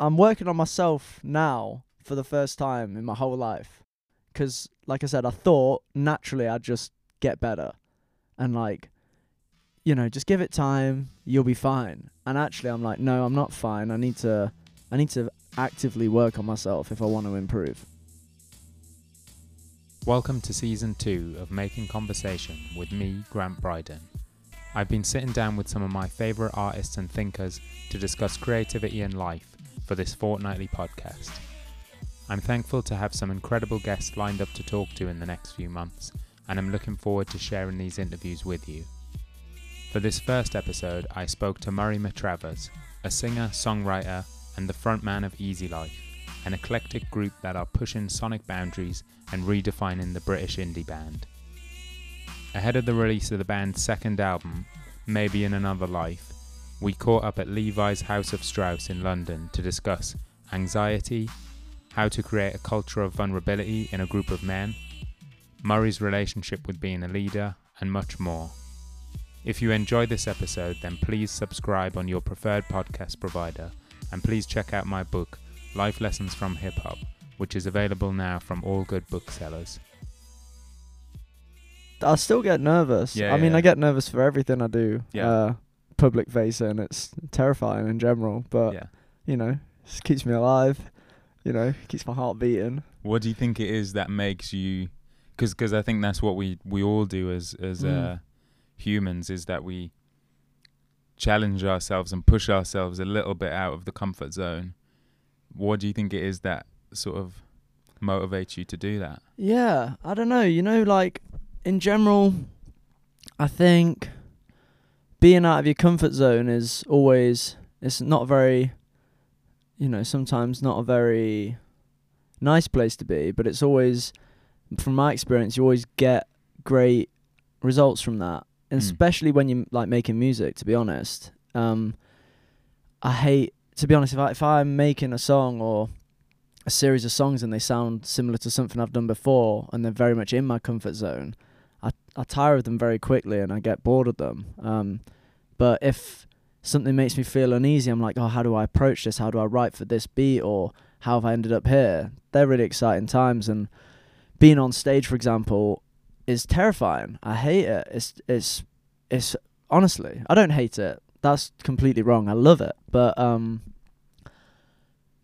I'm working on myself now for the first time in my whole life. 'Cause like I said, I thought naturally I'd just get better, and like, you know, just give it time, you'll be fine. And actually, I'm like, no, I'm not fine. I need to, I need to actively work on myself if I want to improve. Welcome to season two of Making Conversation with me, Grant Brydon. I've been sitting down with some of my favourite artists and thinkers to discuss creativity and life for this fortnightly podcast. I'm thankful to have some incredible guests lined up to talk to in the next few months, and I'm looking forward to sharing these interviews with you. For this first episode, I spoke to Murray Matravers, a singer, songwriter, and the frontman of Easy Life, an eclectic group that are pushing sonic boundaries and redefining the British indie band. Ahead of the release of the band's second album, Maybe in Another Life, we caught up at Levi's Haus of Strauss in London to discuss anxiety, how to create a culture of vulnerability in a group of men, Murray's relationship with being a leader, and much more. If you enjoyed this episode, then please subscribe on your preferred podcast provider and please check out my book, Life Lessons from Hip Hop, which is available now from all good booksellers. I still get nervous. Yeah, I mean, yeah. I get nervous for everything I do. Yeah. Uh, public facing, and it's terrifying in general, but yeah. you know, just keeps me alive. You know, keeps my heart beating. What do you think it is that makes you? Because I think that's what we we all do as as Mm. uh, humans is that we challenge ourselves and push ourselves a little bit out of the comfort zone. What do you think it is that sort of motivates you to do that? Yeah, I don't know. You know, like in general, I think being out of your comfort zone is always it's not very, you know, sometimes not a very nice place to be, but it's always, from my experience, you always get great results from that, and Mm. especially when you're like making music. To be honest, um, I hate to be honest if I if I'm making a song or a series of songs and they sound similar to something I've done before and they're very much in my comfort zone, I I tire of them very quickly and I get bored of them. Um, but if something makes me feel uneasy, I'm like, oh, how do I approach this? How do I write for this beat? Or how have I ended up here? They're really exciting times and being on stage, for example, is terrifying. I hate it. It's it's it's honestly, I don't hate it. That's completely wrong. I love it, but um,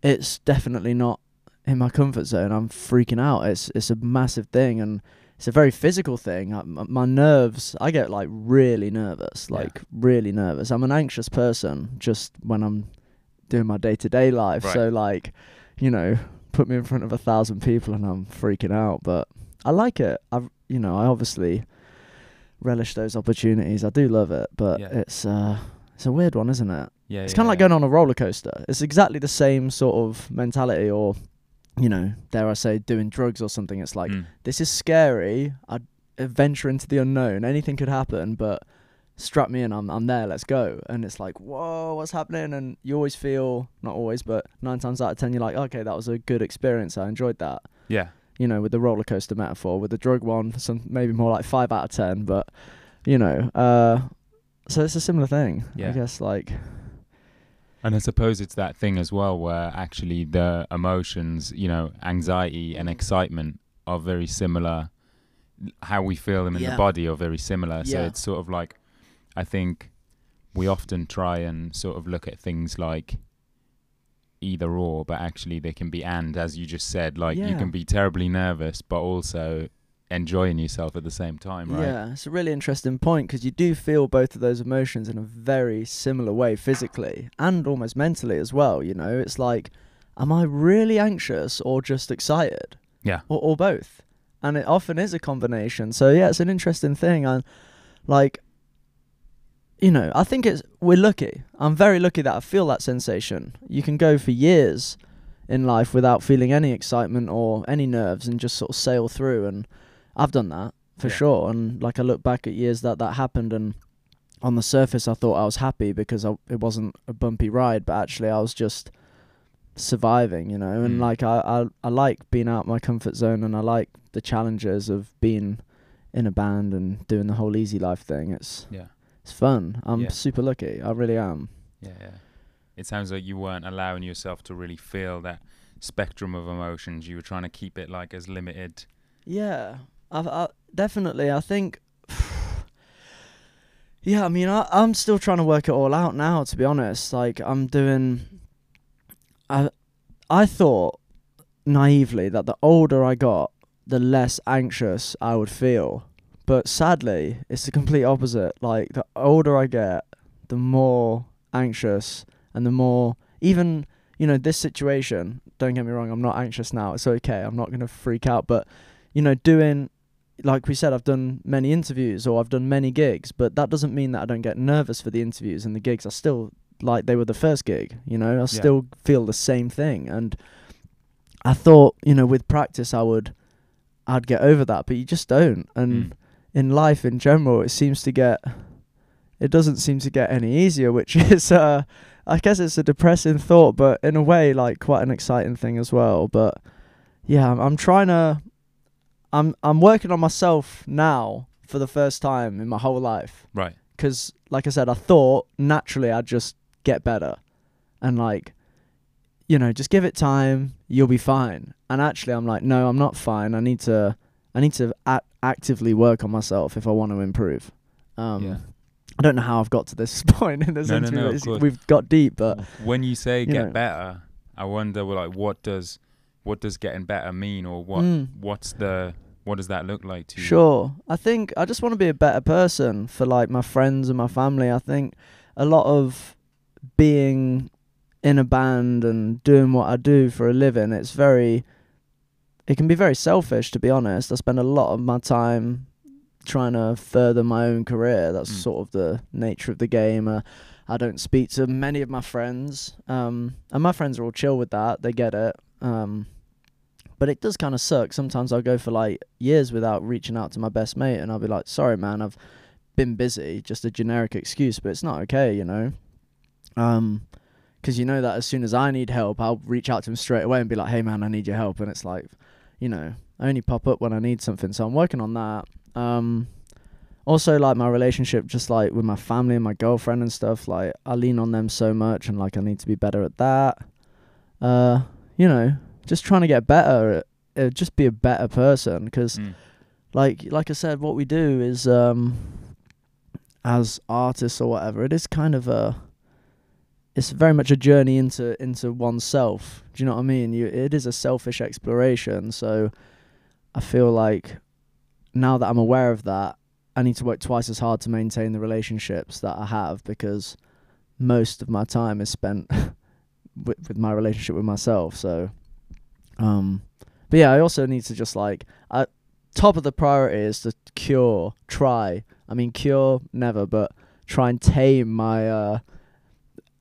it's definitely not in my comfort zone. I'm freaking out. It's it's a massive thing, and it's a very physical thing. I, my nerves, I get like really nervous, Yeah. like really nervous. I'm an anxious person just when I'm doing my day to day life. Right. So like, you know, put me in front of a thousand people and I'm freaking out. But I like it. I've you know, I obviously relish those opportunities. I do love it, but Yeah. it's uh it's a weird one, isn't it? Yeah, It's kind of like going on a roller coaster. It's exactly the same sort of mentality, or you know, dare I say, doing drugs or something. It's like Mm. this is scary. I'd venture into the unknown. Anything could happen, but strap me in. I'm I'm there. Let's go. And it's like, whoa, what's happening? And you always feel, not always, but nine times out of ten, you're like, okay, that was a good experience. I enjoyed that. yeah, You know, with the roller coaster metaphor, with the drug one, some maybe more like five out of ten. But you know, uh, so it's a similar thing. Yeah. I guess like And I suppose it's that thing as well where actually the emotions, you know, anxiety and excitement are very similar. How we feel them in Yeah. the body are very similar. So it's sort of like, I think we often try and sort of look at things like either or, but actually they can be and, as you just said, like you can be terribly nervous, but also enjoying yourself at the same time, right? Yeah, it's a really interesting point because you do feel both of those emotions in a very similar way physically and almost mentally as well. You know, it's like, am I really anxious or just excited? Yeah. Or, or both. And it often is a combination. So, yeah, it's an interesting thing. And, like, you know, I think it's, we're lucky. I'm very lucky that I feel that sensation. You can go for years in life without feeling any excitement or any nerves and just sort of sail through. And I've done that for Yeah. sure. And like I look back at years that that happened, and on the surface, I thought I was happy because I, it wasn't a bumpy ride, but actually, I was just surviving, you know. And Mm. like I, I, I like being out my comfort zone, and I like the challenges of being in a band and doing the whole easy life thing. It's Yeah. it's fun. I'm Yeah. super lucky. I really am. Yeah, yeah. it sounds like you weren't allowing yourself to really feel that spectrum of emotions. You were trying to keep it like as limited. Yeah, I've, I definitely. I think. yeah, I mean, I, I'm still trying to work it all out now. To be honest, like I'm doing. I, I thought naively that the older I got, the less anxious I would feel. But sadly, it's the complete opposite. Like the older I get, the more anxious and the more even you know this situation. Don't get me wrong, I'm not anxious now. It's okay. I'm not gonna freak out. But you know, doing like we said, I've done many interviews or I've done many gigs, but that doesn't mean that I don't get nervous for the interviews and the gigs. I still like they were the first gig. You know, I still feel the same thing and. I thought, you know, with practice I would I'd get over that, but you just don't. And Mm. in life in general, it seems to get it doesn't seem to get any easier, which is uh I guess it's a depressing thought, but in a way like quite an exciting thing as well. But yeah, I'm, I'm trying to I'm I'm working on myself now for the first time in my whole life Right. because like i said i thought naturally i'd just get better and like you know just give it time you'll be fine and actually i'm like no i'm not fine i need to i need to act- actively work on myself if i want to improve um Yeah. i don't know how i've got to this point in this No, no, interview no, of we've got deep but when you say you get know. better, I wonder well, like what does what does getting better mean, or what Mm. what's the what does that look like to you? Sure. I think I just want to be a better person for like my friends and my family. I think a lot of being in a band and doing what I do for a living, it's very it can be very selfish to be honest. I spend a lot of my time trying to further my own career. That's Mm. sort of the nature of the game. Uh, I don't speak to many of my friends. Um and my friends are all chill with that. They get it. Um but it does kind of suck. Sometimes I'll go for like years without reaching out to my best mate, and I'll be like, "Sorry, man, I've been busy." Just a generic excuse, but it's not okay, you know. Um, because you know that as soon as I need help, I'll reach out to him straight away and be like, "Hey, man, I need your help," and it's like, you know, I only pop up when I need something. So I'm working on that. Um, also like my relationship, just like with my family and my girlfriend and stuff. Like I lean on them so much, and like I need to be better at that. Uh, you know, just trying to get better at, uh, just be a better person because Mm. like like I said what we do is um as artists or whatever it is kind of a it's very much a journey into into oneself. Do you know what I mean? You it is a selfish exploration. So I feel like now that I'm aware of that I need to work twice as hard to maintain the relationships that I have because most of my time is spent with, with my relationship with myself. So um but yeah, I also need to just like top of the priority is to cure, try. I mean cure never, but try and tame my uh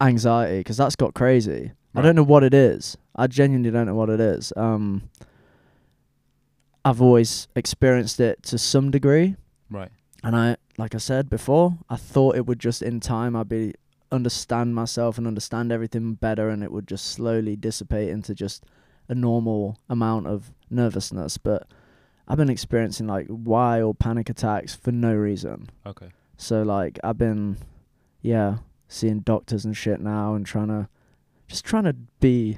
anxiety because that's got crazy. I don't know what it is. I genuinely don't know what it is. Um I've always experienced it to some degree Right. and I like I said before, I thought it would just in time I'd be understand myself and understand everything better and it would just slowly dissipate into just a normal amount of nervousness, but I've been experiencing like wild panic attacks for no reason. Okay. So like I've been yeah, seeing doctors and shit now and trying to just trying to be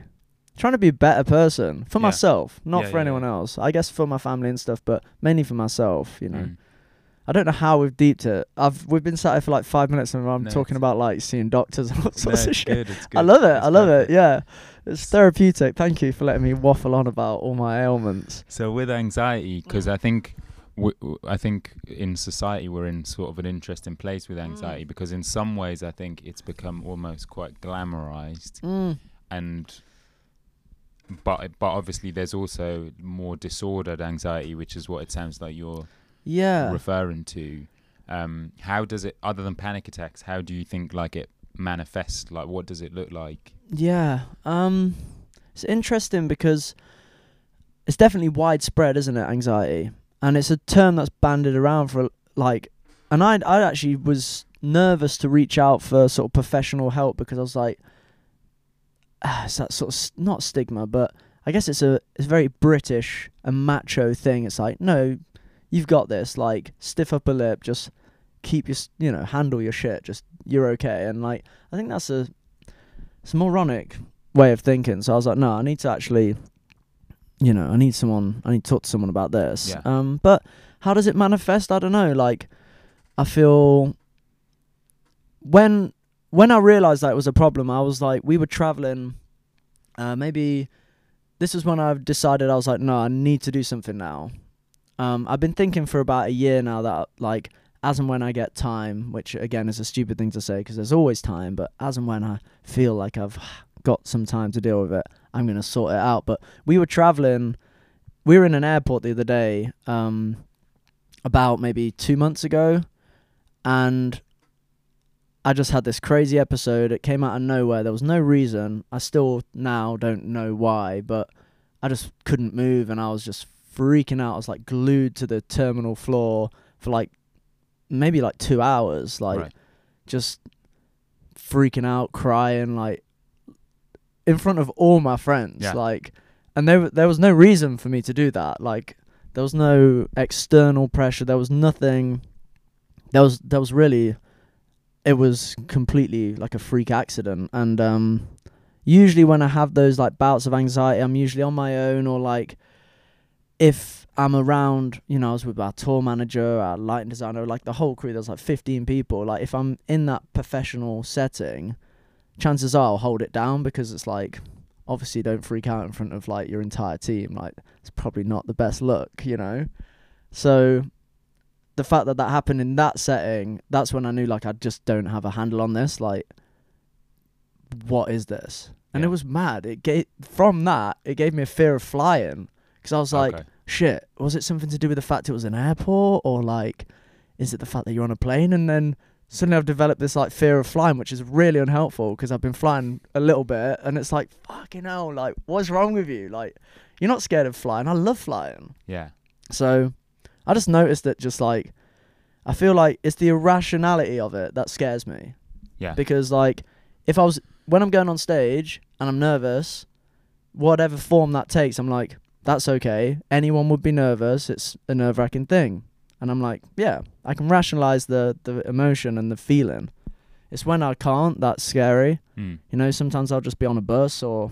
trying to be a better person for Yeah. myself, not Yeah, for yeah, anyone else. I guess for my family and stuff, but mainly for myself, you know. Mm. I don't know how we've deeped it. I've we've been sat here for like five minutes and I'm No, talking about like seeing doctors and all No, sorts of it's shit. good. It's good. I love it. It's I love perfect. it. Yeah, it's therapeutic. Thank you for letting me waffle on about all my ailments. So with anxiety, because. I think w- w- I think in society we're in sort of an interesting place with anxiety Mm. because in some ways I think it's become almost quite glamorized Mm. and but but obviously there's also more disordered anxiety which is what it sounds like you're Yeah. referring to um how does it other than panic attacks how do you think like it manifests like what does it look like Yeah. Um it's interesting because it's definitely widespread, isn't it, anxiety? And it's a term that's banded around for like and I I actually was nervous to reach out for sort of professional help because I was like ah, it's that sort of s- not stigma, but I guess it's a it's a very British and macho thing. It's like, no, you've got this. Like, stiff upper lip, just keep your, you know, handle your shit. Just you're okay. And like, I think that's a it's a moronic way of thinking. So I was like, no, I need to actually, you know, I need someone. I need to talk to someone about this. Yeah. Um, but how does it manifest? I don't know. Like, I feel when when I realized that it was a problem, I was like, we were traveling. Uh, maybe this was when I've decided I was like, no, I need to do something now. Um, I've been thinking for about a year now that like as and when I get time, which again is a stupid thing to say because there's always time, but as and when I feel like I've got some time to deal with it, I'm gonna sort it out. But we were traveling, we were in an airport the other day, um, about maybe two months ago, and I just had this crazy episode. It came out of nowhere. There was no reason. I still now don't know why, but I just couldn't move and I was just freaking out. I was like glued to the terminal floor for like maybe like two hours, like Right. just freaking out, crying, like in front of all my friends, Yeah. like, and there there was no reason for me to do that. Like, there was no external pressure. There was nothing. There was there was really, it was completely like a freak accident. And um, usually when I have those like bouts of anxiety, I'm usually on my own or like if I'm around, you know, I was with our tour manager, our lighting designer, like the whole crew, there's like 15 people. Like, if I'm in that professional setting, chances are I'll hold it down because it's like, obviously, don't freak out in front of like your entire team. Like, it's probably not the best look, you know? So, the fact that that happened in that setting, that's when I knew like I just don't have a handle on this. Like, what is this? And Yeah. it was mad. It gave from that it gave me a fear of flying because I was like, okay. shit, was it something to do with the fact it was an airport or like is it the fact that you're on a plane and then suddenly I've developed this like fear of flying which is really unhelpful because I've been flying a little bit and it's like fucking hell like what's wrong with you like you're not scared of flying I love flying Yeah. so I just noticed that just like I feel like it's the irrationality of it that scares me Yeah. because like if I was when I'm going on stage and I'm nervous, whatever form that takes, I'm like, that's okay. Anyone would be nervous. It's a nerve wracking thing. And I'm like, yeah, I can rationalize the the emotion and the feeling. It's when I can't that's scary. Mm. You know, sometimes I'll just be on a bus or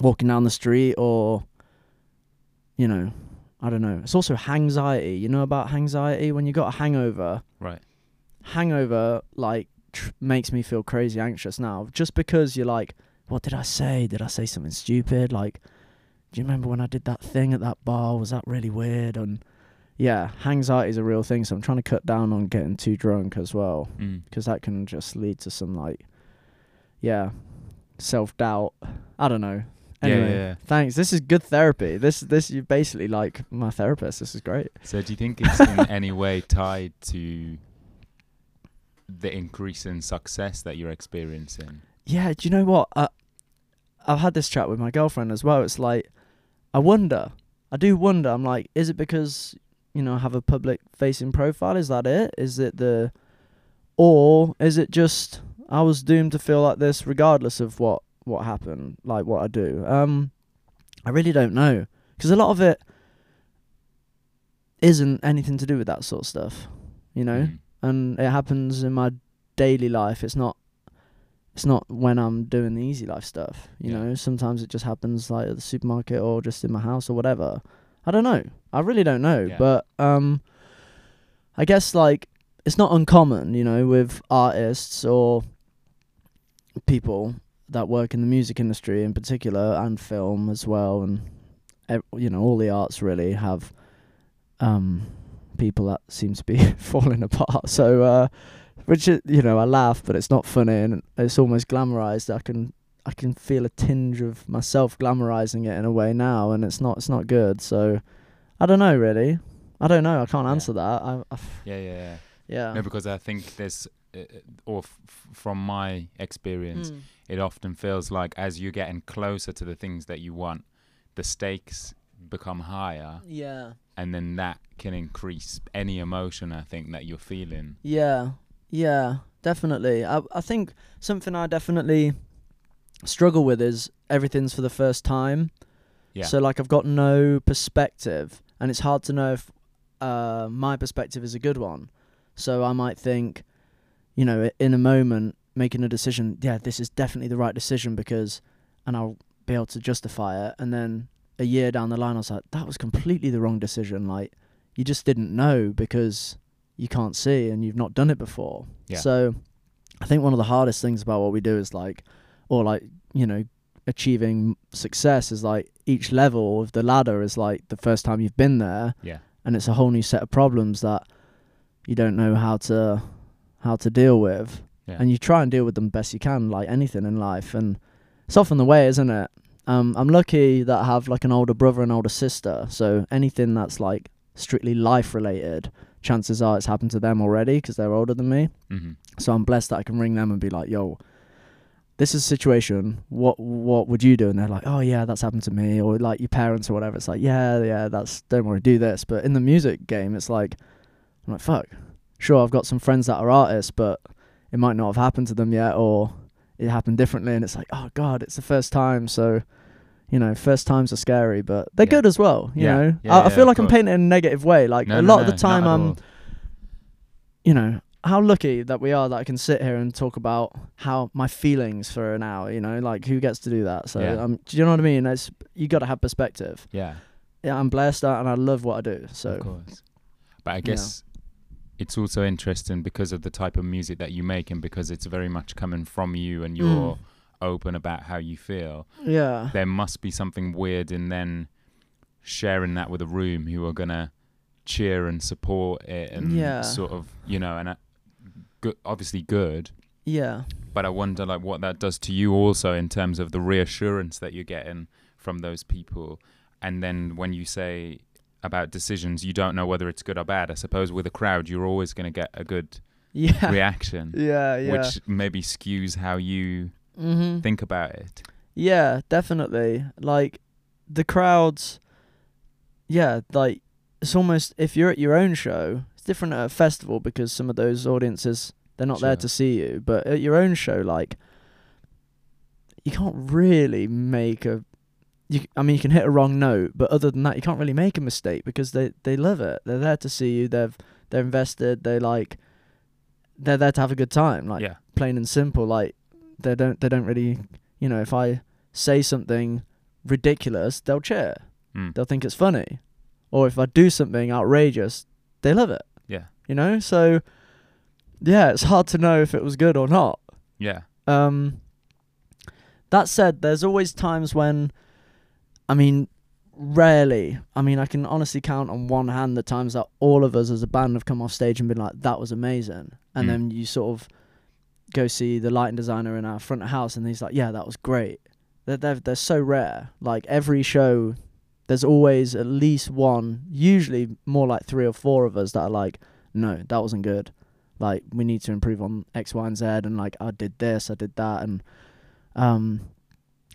walking down the street or you know, I don't know. It's also anxiety. You know about anxiety when you got a hangover Right. hangover like tr- makes me feel crazy anxious now just because you're like what did i say did i say something stupid like do you remember when i did that thing at that bar was that really weird and yeah anxiety is a real thing so i'm trying to cut down on getting too drunk as well Mm. because that can just lead to some like yeah self-doubt i don't know Yeah, anyway yeah, yeah. thanks this is good therapy this this you basically like my therapist this is great So do you think it's in any way tied to the increase in success that you're experiencing? yeah, do you know what? I, I've had this chat with my girlfriend as well. It's like, I wonder. I do wonder. I'm like, is it because, you know, I have a public facing profile? Is that it? Is it the. Or is it just I was doomed to feel like this regardless of what, what happened, like what I do? Um, I really don't know. Because a lot of it isn't anything to do with that sort of stuff, you know? Mm. and it happens in my daily life. It's not it's not when I'm doing the easy life stuff. You Yeah. know, sometimes it just happens like at the supermarket or just in my house or whatever. I don't know. I really don't know. Yeah. But um I guess like it's not uncommon, you know, with artists or people that work in the music industry in particular and film as well and ev- you know all the arts really have um people that seem to be falling apart so uh which is, you know I laugh but it's not funny and it's almost glamorized. I can I can feel a tinge of myself glamorizing it in a way now and it's not it's not good. So I don't know really. I don't know. I can't Yeah. answer that. I, I Yeah, yeah, yeah. yeah. No, because I think there's, uh, uh, or f- f- from my experience, Mm. it often feels like as you're getting closer to the things that you want, the stakes become higher, yeah. And then that can increase any emotion I think that you're feeling. Yeah, yeah, definitely. I I think something I definitely struggle with is everything's for the first time. Yeah. So like I've got no perspective, and it's hard to know if uh, my perspective is a good one. So I might think, you know, in a moment, making a decision. Yeah, this is definitely the right decision because, and I'll be able to justify it. And then a year down the line, I was like, that was completely the wrong decision. Like, you just didn't know because you can't see and you've not done it before. Yeah. So, I think one of the hardest things about what we do is like, or like, you know, achieving success is like each level of the ladder is like the first time you've been there Yeah. and it's a whole new set of problems that you don't know how to how to deal with Yeah. and you try and deal with them best you can like anything in life and it's often the way isn't it um i'm lucky that i have like an older brother and older sister so anything that's like strictly life related chances are it's happened to them already because they're older than me. Mm-hmm. so i'm blessed that i can ring them and be like yo this is a situation. What what would you do? And they're like oh yeah that's happened to me or like your parents or whatever. It's like yeah yeah that's don't worry do this. But in the music game it's like i'm like fuck. Sure i've got some friends that are artists but it might not have happened to them yet or it happened differently. And it's like oh god it's the first time. So you know first times are scary but they're Yeah. good as well you Yeah. know Yeah, I, I feel like i'm painting in a negative way like No, a no, lot of the time i'm you know how lucky that we are that I can sit here and talk about how my feelings for an hour. You know, like who gets to do that? So, um, do you know what I mean? It's you got to have perspective. Yeah. Yeah, I'm blessed and I love what I do. So, of course. But I guess it's also interesting because of the type of music that you make and because it's very much coming from you and you're Mm. Open about how you feel. yeah, There must be something weird in then sharing that with a room who are gonna cheer and support it and Yeah. sort of you know and uh, good, obviously good. yeah, But I wonder like what that does to you also in terms of the reassurance that you're getting from those people. And then when you say about decisions, you don't know whether it's good or bad. I suppose with a crowd, you're always going to get a good yeah, reaction, yeah, yeah. which maybe skews how you mm-hmm. think about it. Yeah, definitely. Like the crowds. Yeah, like it's almost if you're at your own show, it's different at a festival because some of those audiences they're not there to see you. But at your own show, like you can't really make a. You, I mean, you can hit a wrong note, but other than that, you can't really make a mistake because they they love it. They're there to see you. They've they're invested. They like. They're there to have a good time. Like yeah, plain and simple. Like they don't they don't really you know if I say something ridiculous, they'll cheer. mm. They'll think it's funny, or if I do something outrageous, they love it. yeah, You know, so yeah, it's hard to know if it was good or not. yeah, Um, that said, there's always times when, I mean, rarely. I mean, I can honestly count on one hand the times that all of us as a band have come off stage and been like, "That was amazing," and Mm. then you sort of go see the lighting designer in our front of house, and he's like, "Yeah, that was great." They're they're, they're so rare. Like every show, there's always at least one, usually more like three or four of us that are like, "No, that wasn't good." Like we need to improve on X, Y, and Z, and like I did this, I did that, and um,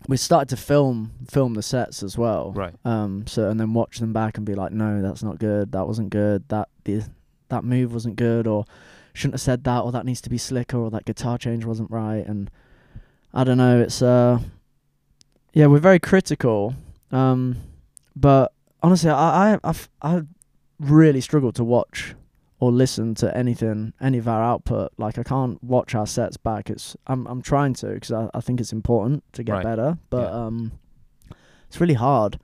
we started to film film the sets as well. right, Um, so and then watch them back and be like, no, that's not good. That wasn't good. That the that move wasn't good, or shouldn't have said that, or that needs to be slicker, or that guitar change wasn't right. And I don't know. It's uh, yeah, we're very critical. Um, but honestly, I I I've, I really struggle to watch or listen to anything, any of our output. Like I can't watch our sets back. It's I'm I'm trying to because I, I think it's important to get Right. better, but Yeah. um, it's really hard.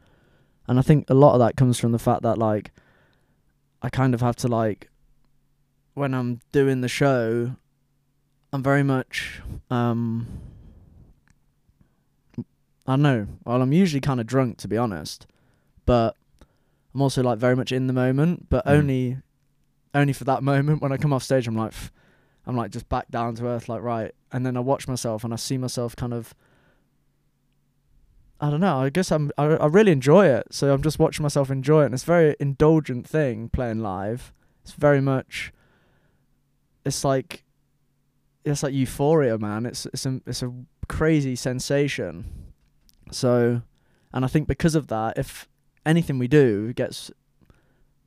And I think a lot of that comes from the fact that like I kind of have to like when I'm doing the show, I'm very much um I don't know. Well, I'm usually kind of drunk to be honest, but I'm also like very much in the moment, but Mm. only only for that moment when I come off stage I'm like "Pff," I'm like just back down to earth like right and then I watch myself and I see myself kind of I don't know. I guess I'm. I, I really enjoy it. So I'm just watching myself enjoy it, and it's a very indulgent thing playing live. It's very much. It's like. It's like euphoria, man. It's it's a it's a crazy sensation. So, and I think because of that, if anything we do gets,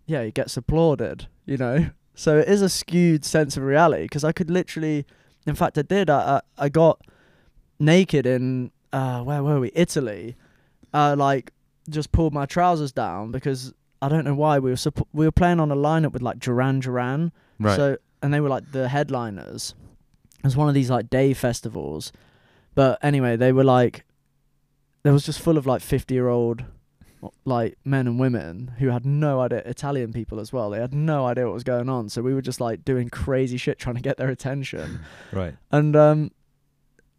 yeah, it gets applauded. You know. So it is a skewed sense of reality because I could literally, in fact, I did. I I, I got naked in uh where were we italy uh like just pulled my trousers down because i don't know why we were suppo- we were playing on a lineup with like duran duran right, so and they were like the headliners It was one of these like day festivals. But anyway, they were like, there was just full of like 50 year old like men and women who had no idea Italian people as well. They had no idea what was going on. So we were just like doing crazy shit trying to get their attention. Right. And um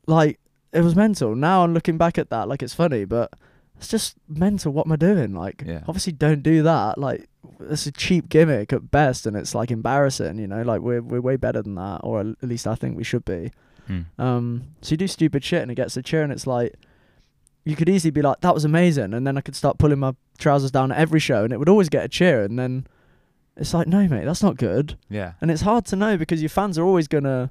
like it was mental. Now I'm looking back at that like it's funny, but it's just mental what am I doing? Like Yeah. obviously don't do that. Like it's a cheap gimmick at best and it's like embarrassing, you know, like we're we're way better than that or at least I think we should be. Mm. Um so you do stupid shit and it gets a cheer and it's like you could easily be like, That was amazing and then I could start pulling my trousers down at every show and it would always get a cheer and then it's like, No mate, that's not good. Yeah. And it's hard to know because your fans are always gonna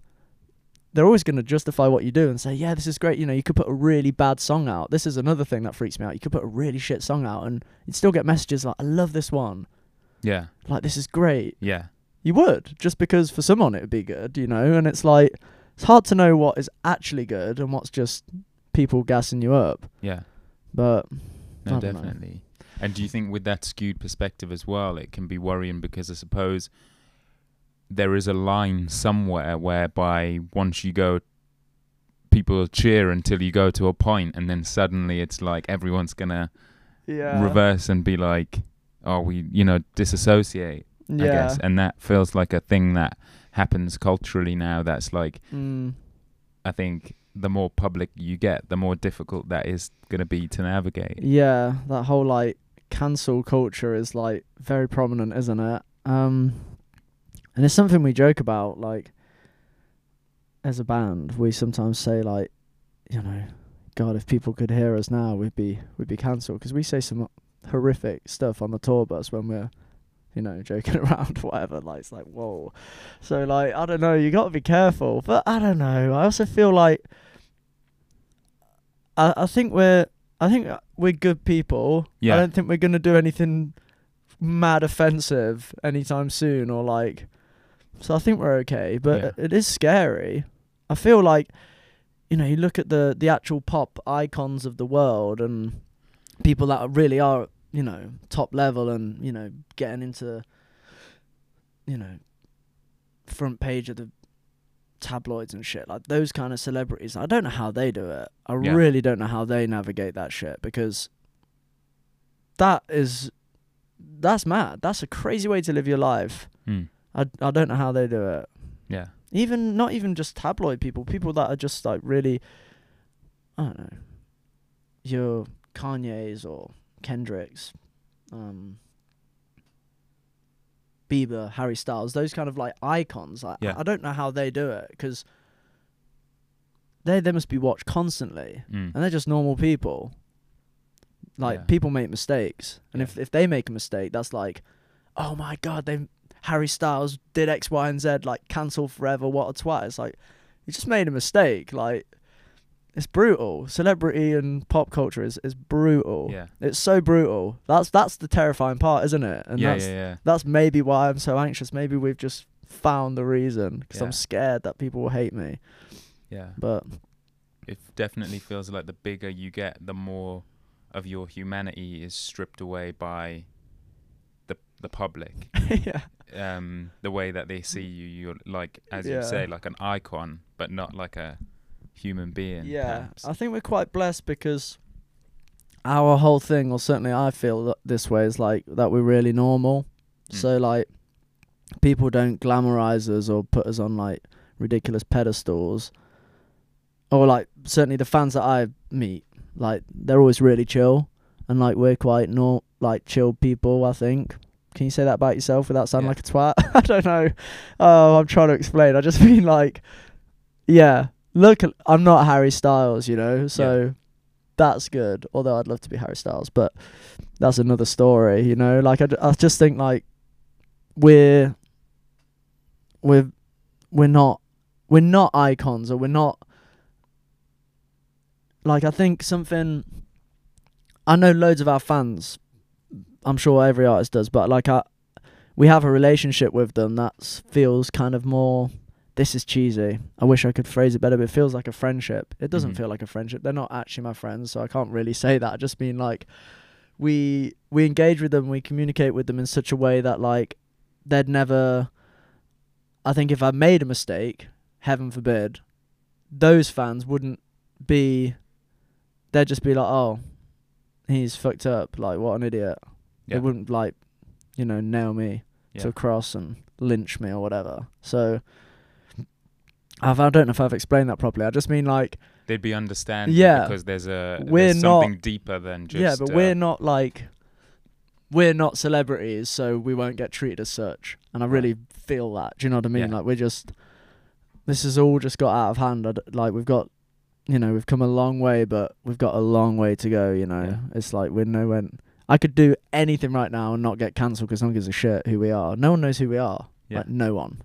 they're always gonna justify what you do and say, Yeah, this is great, you know, you could put a really bad song out. This is another thing that freaks me out. You could put a really shit song out and you'd still get messages like, I love this one. Yeah. Like this is great. Yeah. You would, just because for someone it would be good, you know, and it's like it's hard to know what is actually good and what's just people gassing you up. Yeah. But No, don't know. definitely. And do you think with that skewed perspective as well, it can be worrying because I suppose there is a line somewhere whereby once you go, people cheer until you go to a point, and then suddenly it's like everyone's gonna yeah. reverse and be like, "Oh, we, you know, disassociate." yeah. I guess, and that feels like a thing that happens culturally now. That's like, Mm. I think the more public you get, the more difficult that is to be to navigate. Yeah, that whole like cancel culture is like very prominent, isn't it? Um and it's something we joke about like as a band, we sometimes say like, you know, god if people could hear us now, we'd be we'd be cancelled because we say some horrific stuff on the tour bus when we're you know, joking around, whatever. Like, it's like, whoa. So, like, I don't know. You got to be careful. But I don't know. I also feel like I, I think we're I think we're good people. Yeah. I don't think we're gonna do anything mad offensive anytime soon, or like. So I think we're okay, but Yeah. it is scary. I feel like, you know, you look at the the actual pop icons of the world and people that really are, you know, top level and you know getting into, you know, front page of the tabloids and shit like those kind of celebrities. I don't know how they do it. I Yeah. really don't know how they navigate that shit because that is that's mad. That's a crazy way to live your life. Hmm. I I don't know how they do it. Yeah. Even not even just tabloid people, people that are just like really I don't know. Your Kanye's or Kendrick's, um Bieber, Harry Styles, those kind of like icons. I, Yeah. I don't know how they do it because they they must be watched constantly, Mm. and they're just normal people. Like Yeah. people make mistakes, and Yeah. if if they make a mistake, that's like, oh my god, they Harry Styles did X, Y, and Z, like cancel forever. What a twat! It's like you just made a mistake. Like it's brutal. Celebrity and pop culture is is brutal. Yeah. It's so brutal. That's that's the terrifying part, isn't it? And yeah, that's yeah, yeah. that's maybe why I'm so anxious. Maybe we've just found the reason because Yeah. I'm scared that people will hate me. Yeah. But It definitely feels like the bigger you get, the more of your humanity is stripped away by the public. yeah, um, the way that they see you, you're like, as Yeah. you say, like an icon, but not like a human being. yeah. perhaps. I think we're quite blessed because our whole thing, or certainly I feel that this way, is like that we're really normal. Mm. So like people don't glamorize us or put us on like ridiculous pedestals. Or like certainly the fans that I meet, like they're always really chill and like we're quite nor like chill people, I think. Can you say that about yourself without sounding Yeah. like a twat? I don't know. Oh, I'm trying to explain. I just mean like yeah, look I'm not Harry Styles, you know. So that's good. Although I'd love to be Harry Styles, but that's another story, you know. Like I, I just think like we're we're we're not we're not icons or we're not like I think something I know loads of our fans I'm sure every artist does but like I we have a relationship with them that feels kind of more this is cheesy. I wish I could phrase it better, but it feels like a friendship. It doesn't Mhm. feel like a friendship. They're not actually my friends, so I can't really say that. I just mean like we we engage with them, we communicate with them in such a way that like they'd never I think if I made a mistake, heaven forbid, those fans wouldn't be. They'd just be like, "Oh, he's fucked up. Like, what an idiot." Yeah. They wouldn't like, you know, nail me Yeah. to a cross and lynch me or whatever. So, I've, I don't know if I've explained that properly. I just mean like, They'd be understanding Yeah. because there's a We're there's not- something deeper than just yeah, but uh, we're not like, we're not celebrities, so we won't get treated as such. And I Right. really feel that. Do you know what I mean? Yeah. Like, we're just, this has all just got out of hand. I d like, we've got, you know, we've come a long way, but we've got a long way to go. You know, Yeah. it's like we're nowhere. I could do anything right now and not get cancelled because no one gives a shit who we are. No one knows who we are. Yeah. Like no one.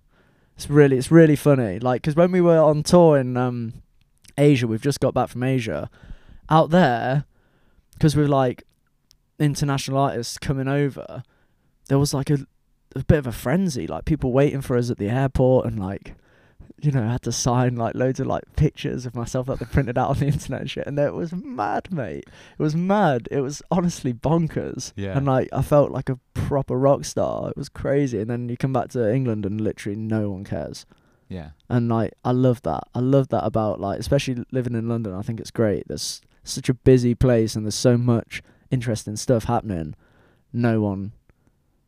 It's really, it's really funny. Like, because when we were on tour in um, Asia, we've just got back from Asia. Out there, because we're like international artists coming over, there was like a, a bit of a frenzy. Like people waiting for us at the airport and like, you know, I had to sign like loads of like pictures of myself that they printed out on the internet and shit. And it was mad, mate. It was mad. It was honestly bonkers. Yeah. And like I felt like a proper rock star. It was crazy. And then you come back to England and literally no one cares. yeah And like I love that. I love that about like especially living in London. I think it's great. There's such a busy place and there's so much interesting stuff happening. No one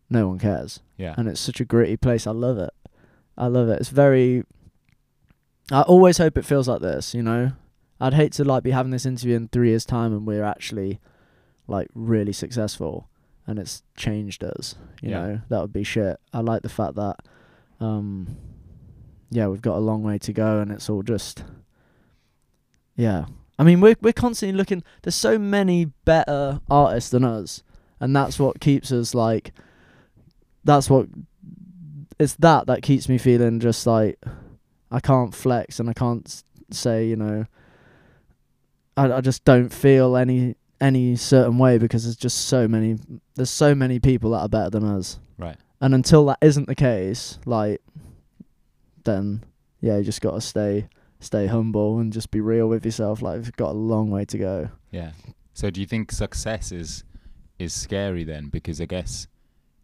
no one cares. yeah And it's such a gritty place. I love it. I love it. It's very I always hope it feels like this, you know? I'd hate to like be having this interview in 3 years time and we're actually like really successful and it's changed us, you Yeah. know? That would be shit. I like the fact that um yeah, we've got a long way to go and it's all just yeah. I mean, we're we're constantly looking there's so many better artists than us and that's what keeps us like that's what it's that that keeps me feeling just like I can't flex and I can't say you know I I just don't feel any any certain way because there's just so many there's so many people that are better than us. Right. And until that isn't the case like then yeah you just got to stay stay humble and just be real with yourself like you've got a long way to go. Yeah. So do you think success is is scary then? Because i guess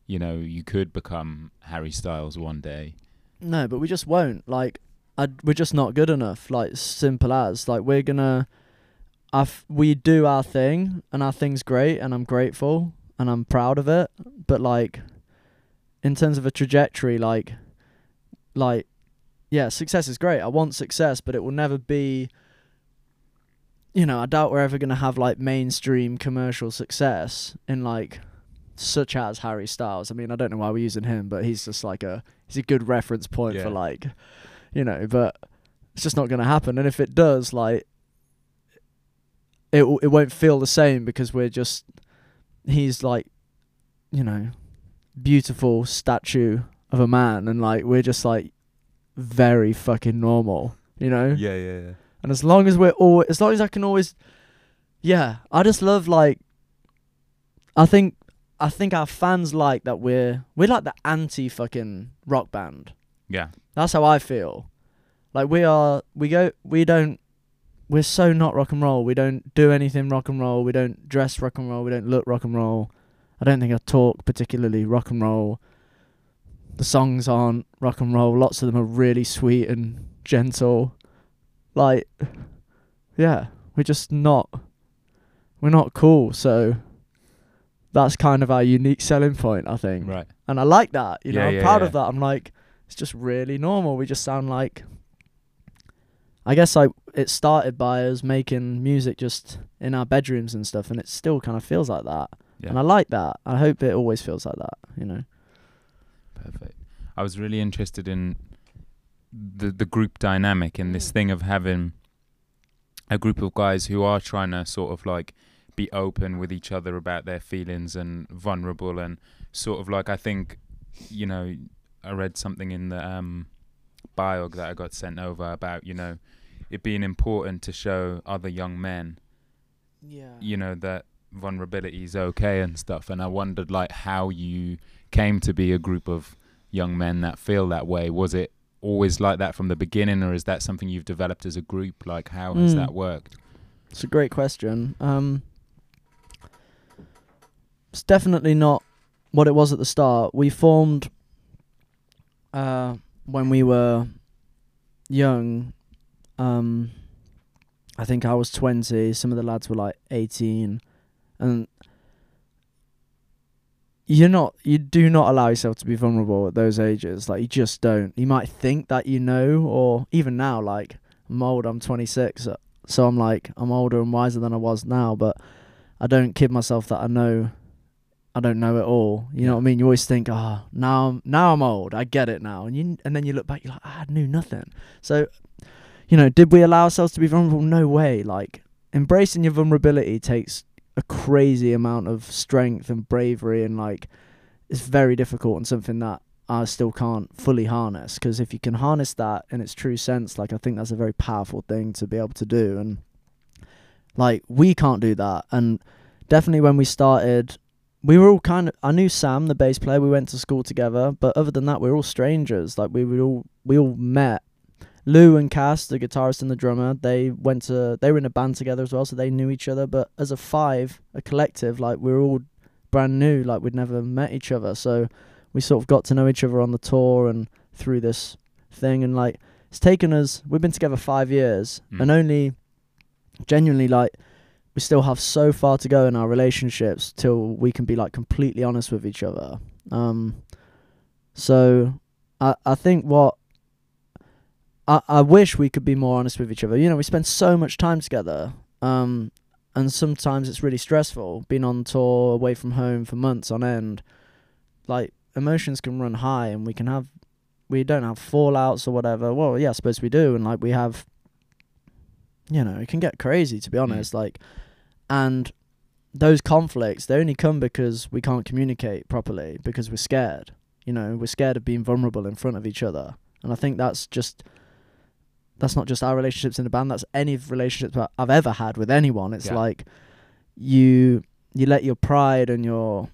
you know you could become harry styles one day. No, but we just won't. Like, I, we're just not good enough. Like, simple as. Like, we're gonna. I f- we do our thing, and our thing's great, and I'm grateful, and I'm proud of it. But like, in terms of a trajectory, like, like, yeah, success is great. I want success, but it will never be. You know, I doubt we're ever gonna have like mainstream commercial success in like, such as Harry Styles. I mean, I don't know why we're using him, but he's just like a he's a good reference point Yeah. for like, you know. But it's just not going to happen. And if it does, like, it w- it won't feel the same because we're just he's like, you know, beautiful statue of a man, and like we're just like very fucking normal, you know. yeah yeah yeah And as long as we're all, as long as I can always, yeah, I just love like, I think, I think our fans like that we're we're like the anti fucking rock band. Yeah That's how I feel. Like we are, we go, we don't, we're so not rock and roll. We don't do anything rock and roll. We don't dress rock and roll. We don't look rock and roll. I don't think I talk particularly rock and roll. The songs aren't rock and roll. Lots of them are really sweet and gentle. Like, yeah, we're just not, we're not cool. So that's kind of our unique selling point, I think right and I like that. You know, Yeah, I'm yeah, proud yeah. of that. I'm like, it's just really normal. We just sound like. I guess like it started by us making music just in our bedrooms and stuff, and it still kind of feels like that. yeah And I like that. I hope it always feels like that. You know. Perfect. I was really interested in the the group dynamic and this mm. thing of having a group of guys who are trying to sort of like be open with each other about their feelings and vulnerable and sort of like I think you know I read something in the um biog that I got sent over about you know it being important to show other young men Yeah. you know that vulnerability is okay and stuff and i wondered like how you came to be a group of young men that feel that way was it always like that from the beginning or is that something you've developed as a group like how has Mm. that worked It's a great question. Um, it's definitely not what it was at the start. We formed uh, when we were young, um, I think I was 20. Some of the lads were like 18, and you're not. You do not allow yourself to be vulnerable at those ages. Like you just don't. You might think that you know, or even now, like I'm old. I'm 26, so- so I'm like I'm older and wiser than I was now. But I don't kid myself that I know. I don't know it all. You know what I mean? You always think, oh, now I'm now I'm old. I get it now, and you and then you look back, you're like, "Ah, I knew nothing. So, you know, did we allow ourselves to be vulnerable? No way. Like embracing your vulnerability takes a crazy amount of strength and bravery, and like it's very difficult and something that I still can't fully harness. Because if you can harness that in its true sense, like I think that's a very powerful thing to be able to do, and like we can't do that. And definitely when we started we were all kind of I knew Sam the bass player we went to school together but other than that we were all strangers. Like we were all we all met. Lou and Cass the guitarist and the drummer they went to they were in a band together as well so they knew each other. But as a five a collective like we were all brand new like we'd never met each other. So we sort of got to know each other on the tour and through this thing. And like it's taken us we've been together 5 years Mm. and only genuinely like we still have so far to go in our relationships till we can be like completely honest with each other. Um, so I I think what I I wish we could be more honest with each other. You know, we spend so much time together. Um, and sometimes it's really stressful being on tour away from home for months on end. Like emotions can run high, and we can have we don't have fallouts or whatever. Well, yeah, I suppose we do, and like we have. You know, it can get crazy to be mm. honest. Like, and those conflicts they only come because we can't communicate properly because we're scared. You know, we're scared of being vulnerable in front of each other, and I think that's just that's not just our relationships in the band. That's any relationships I've ever had with anyone. It's Yeah. like you you let your pride and your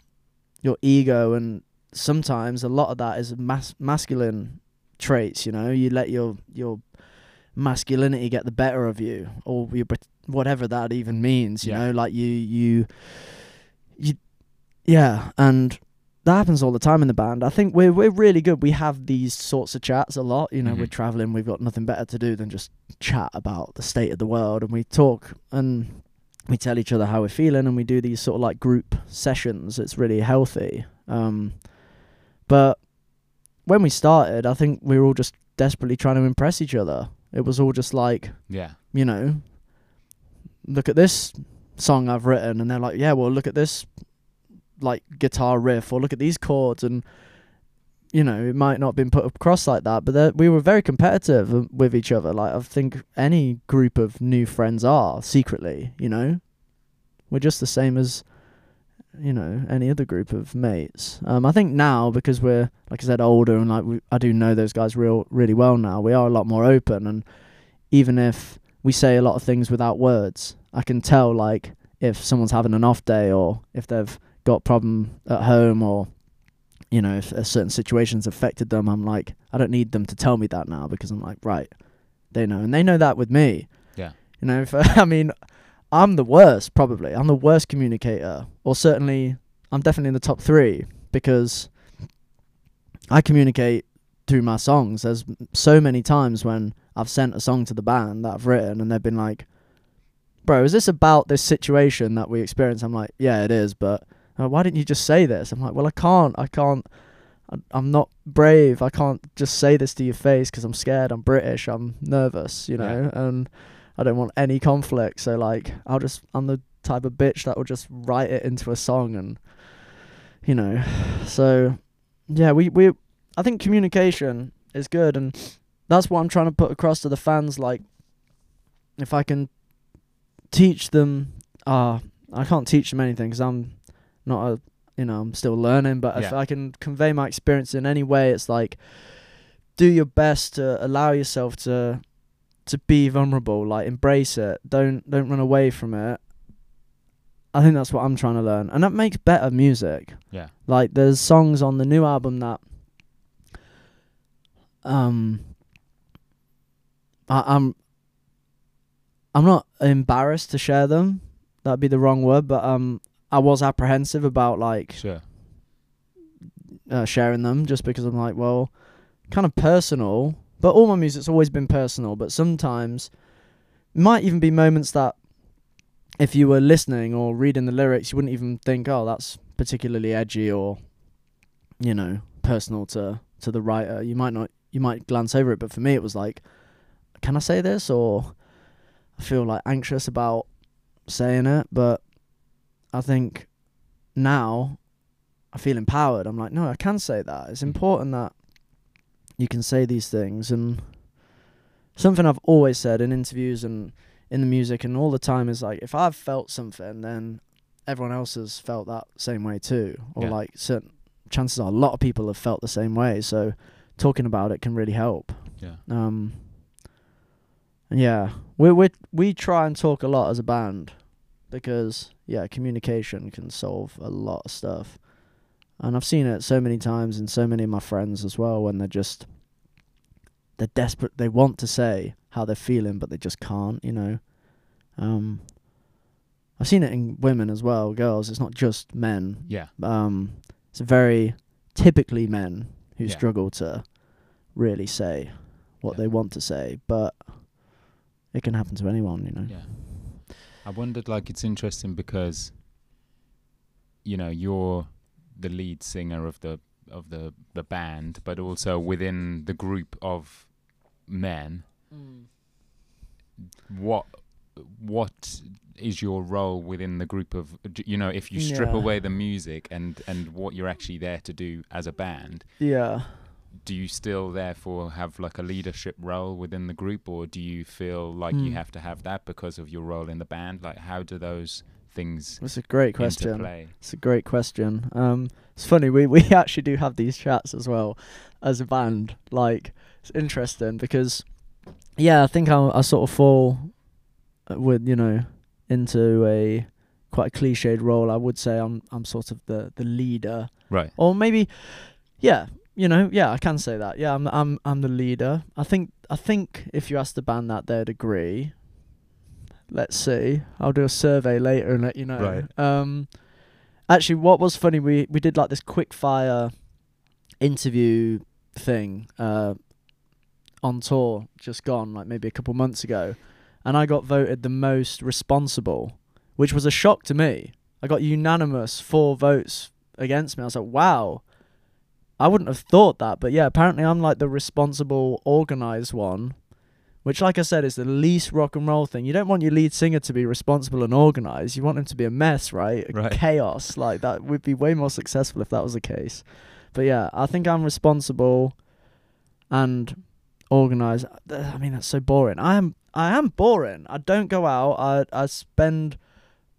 your ego and sometimes a lot of that is mas- masculine traits. You know, you let your your masculinity get the better of you, or your whatever that even means. You Yeah. know, like you you you yeah, and that happens all the time in the band. I think we're we're really good. We have these sorts of chats a lot. You know, we're Mhm. traveling. We've got nothing better to do than just chat about the state of the world, and we talk and we tell each other how we're feeling, and we do these sort of like group sessions. It's really healthy. Um, but when we started, I think we were all just desperately trying to impress each other. It was all just like Yeah. you know, look at this song I've written, and they're like, yeah, well, look at this like guitar riff, or look at these chords, and you know, it might not have been put across like that, but we were very competitive uh, with each other. Like I think any group of new friends are secretly, you know, we're just the same as you know any other group of mates. Um, I think now because we're like I said older and like we, I do know those guys real really well now. We are a lot more open, and even if we say a lot of things without words, I can tell like if someone's having an off day or if they've got problem at home or you know if a certain situation's affected them. I'm like I don't need them to tell me that now because I'm like right, they know and they know that with me. Yeah. You know, if I mean, I'm the worst probably. I'm the worst communicator, or certainly I'm definitely in the top three because I communicate through my songs. There's so many times when I've sent a song to the band that I've written, and they've been like, "Bro, is this about this situation that we experienced?" I'm like, "Yeah, it is," but uh, why didn't you just say this? I'm like, "Well, I can't. I can't. I'm not brave. I can't just say this to your face because I'm scared. I'm British. I'm nervous. You know, and I don't want any conflict. So like, I'll just. I'm the type of bitch that will just write it into a song, and you know, so yeah, we we. I think communication is good, and that's what I'm trying to put across to the fans. Like, if I can teach them, uh, I can't teach them anything because I'm not a, you know, I'm still learning. But if I can convey my experience in any way, it's like do your best to allow yourself to to be vulnerable. Like, embrace it. Don't don't run away from it. I think that's what I'm trying to learn, and that makes better music. Yeah. Like, there's songs on the new album that um I, I'm I'm not embarrassed to share them. That'd be the wrong word, but um I was apprehensive about like Sure. uh, sharing them just because I'm like, well, kind of personal, but all my music's always been personal. But sometimes, might even be moments that, if you were listening or reading the lyrics, you wouldn't even think, "Oh, that's particularly edgy," or, you know, personal to to the writer. You might not, you might glance over it, but for me, it was like, "Can I say this?" or I feel like anxious about saying it, but I think now I feel empowered. I'm like, no, I can say that. It's important that you can say these things. And something I've always said in interviews and in the music and all the time is like, if I've felt something, then everyone else has felt that same way too. Or Yeah. like, certain chances are a lot of people have felt the same way. So talking about it can really help. Yeah. Um, yeah, we we we try and talk a lot as a band because yeah, communication can solve a lot of stuff. And I've seen it so many times in so many of my friends as well when they're just they're desperate they want to say how they're feeling but they just can't, you know. Um I've seen it in women as well, girls, it's not just men. Yeah. Um it's very typically men who Yeah. struggle to really say what Yeah. they want to say, but it can happen to anyone, you know. Yeah. I wondered, like, it's interesting because, you know, you're the lead singer of the of the the band, but also within the group of men. What what is your role within the group of you know if you strip Yeah. away the music and and what you're actually there to do as a band Yeah. do you still therefore have like a leadership role within the group or do you feel like you Hmm. have to have that because of your role in the band like how do those things That's a great question. It's a great question. Um, it's funny we we actually do have these chats as well as a band. Like it's interesting because yeah, I think I I sort of fall uh, with you know into a quite a cliched role. I would say I'm I'm sort of the the leader, right or maybe yeah, you know yeah I can say that. Yeah, I'm I'm I'm the leader. I think I think if you ask the band that they'd agree. Let's see. I'll do a survey later and let you know. Right. Um, actually, what was funny, we we did like this quick fire interview thing uh, on tour, just gone, like maybe a couple months ago, and I got voted the most responsible, which was a shock to me. I got unanimous four votes against me. I was like, wow. I wouldn't have thought that, but yeah, apparently I'm like the responsible, organized one, which, like I said, is the least rock and roll thing. You don't want your lead singer to be responsible and organized. You want him to be a mess, right? A Right. Chaos. Like that would be way more successful if that was the case. But yeah, I think I'm responsible and organized. I mean, that's so boring. I am. I am boring. I don't go out. I I spend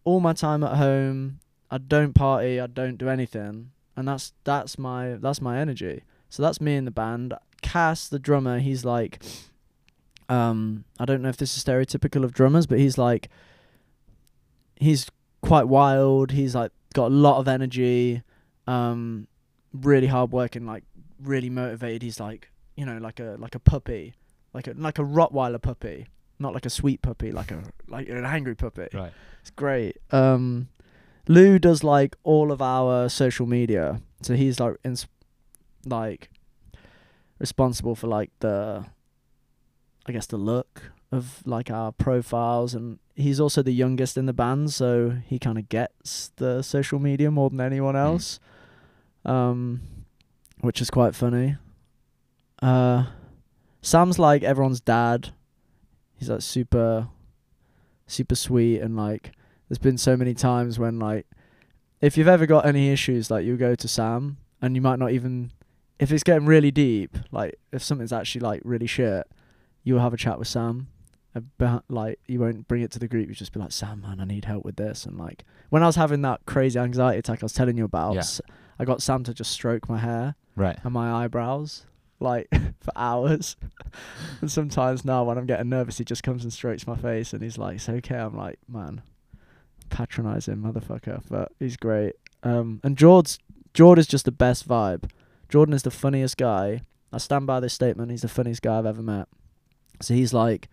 all my time at home. I don't party. I don't do anything, and that's that's my that's my energy. So that's me in the band. Cass, the drummer, he's like, um, I don't know if this is stereotypical of drummers, but he's like, he's quite wild. He's like got a lot of energy, um, really hard working, like really motivated. He's like, you know, like a like a puppy, like a like a Rottweiler puppy, not like a sweet puppy, like a like an angry puppy. right It's great. Um, Lou does like all of our social media, so he's like ins- like responsible for like the, I guess the look of like our profiles, and he's also the youngest in the band, so he kind of gets the social media more than anyone Mm. else, um, which is quite funny. Uh, Sam's like everyone's dad. He's like super, super sweet and like there's been so many times when like if you've ever got any issues like you go to Sam and you might not even if it's getting really deep like if something's actually like really shit you'll have a chat with Sam about like you won't bring it to the group you just be like Sam man I need help with this and like when I was having that crazy anxiety attack I was telling you about Yeah. I got Sam to just stroke my hair right and my eyebrows like for hours. and sometimes now when I'm getting nervous, he just comes and strokes my face and he's like, "It's okay." I'm like, "Man, patronizing motherfucker," but he's great. Um, and George's Jordan is just the best vibe. Jordan is the funniest guy. I stand by this statement. He's the funniest guy I've ever met. So he's like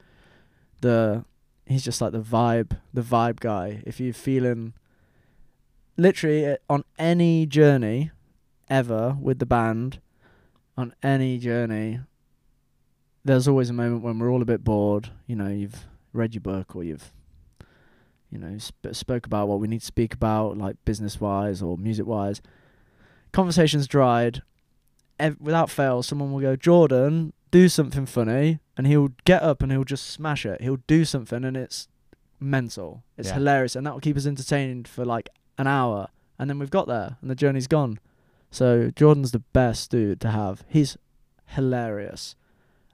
the he's just like the vibe, the vibe guy. If you're feeling literally uh, on any journey ever with the band, on any journey, there's always a moment when we're all a bit bored. You know, you've read your book or you've, you know, sp- spoke about what we need to speak about, like business wise or music wise. Conversations dried. Ev- without fail, someone will go, Jordan, do something funny, and he'll get up and he'll just smash it. He'll do something, and it's mental. It's Yeah. hilarious, and that will keep us entertained for like an hour, and then we've got there, and the journey's gone. So Jordan's the best dude to have. He's hilarious.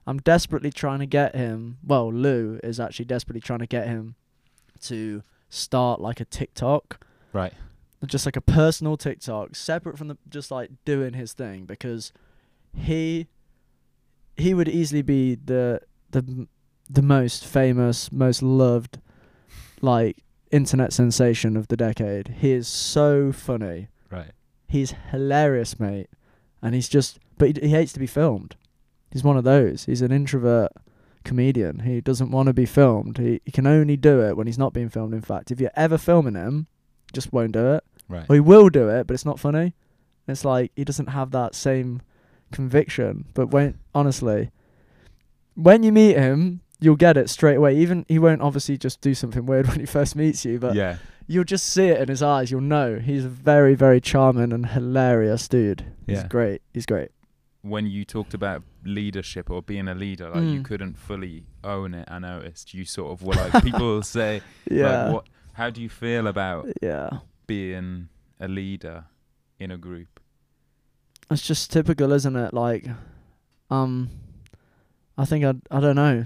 I'm desperately trying to get him. Well, Lou is actually desperately trying to get him to start like a TikTok, Right. just like a personal TikTok, separate from the just like doing his thing because he he would easily be the the the most famous, most loved like internet sensation of the decade. He is so funny. Right. He's hilarious, mate. And he's just, but he, he hates to be filmed. He's one of those. He's an introvert comedian. He doesn't want to be filmed. He, he can only do it when he's not being filmed. In fact, if you're ever filming him, just won't do it. Right. Or he will do it, but it's not funny. It's like he doesn't have that same conviction. But when, honestly, when you meet him, you'll get it straight away. Even he won't obviously just do something weird when he first meets you, but yeah. you'll just see it in his eyes. You'll know he's a very, very charming and hilarious dude. Yeah. He's great. He's great. when you talked about leadership or being a leader, like you Mm. couldn't fully own it. I noticed you sort of were like people say, Yeah. like, what? How do you feel about yeah. being a leader in a group? It's just typical, isn't it? Like, um, I think I I don't know.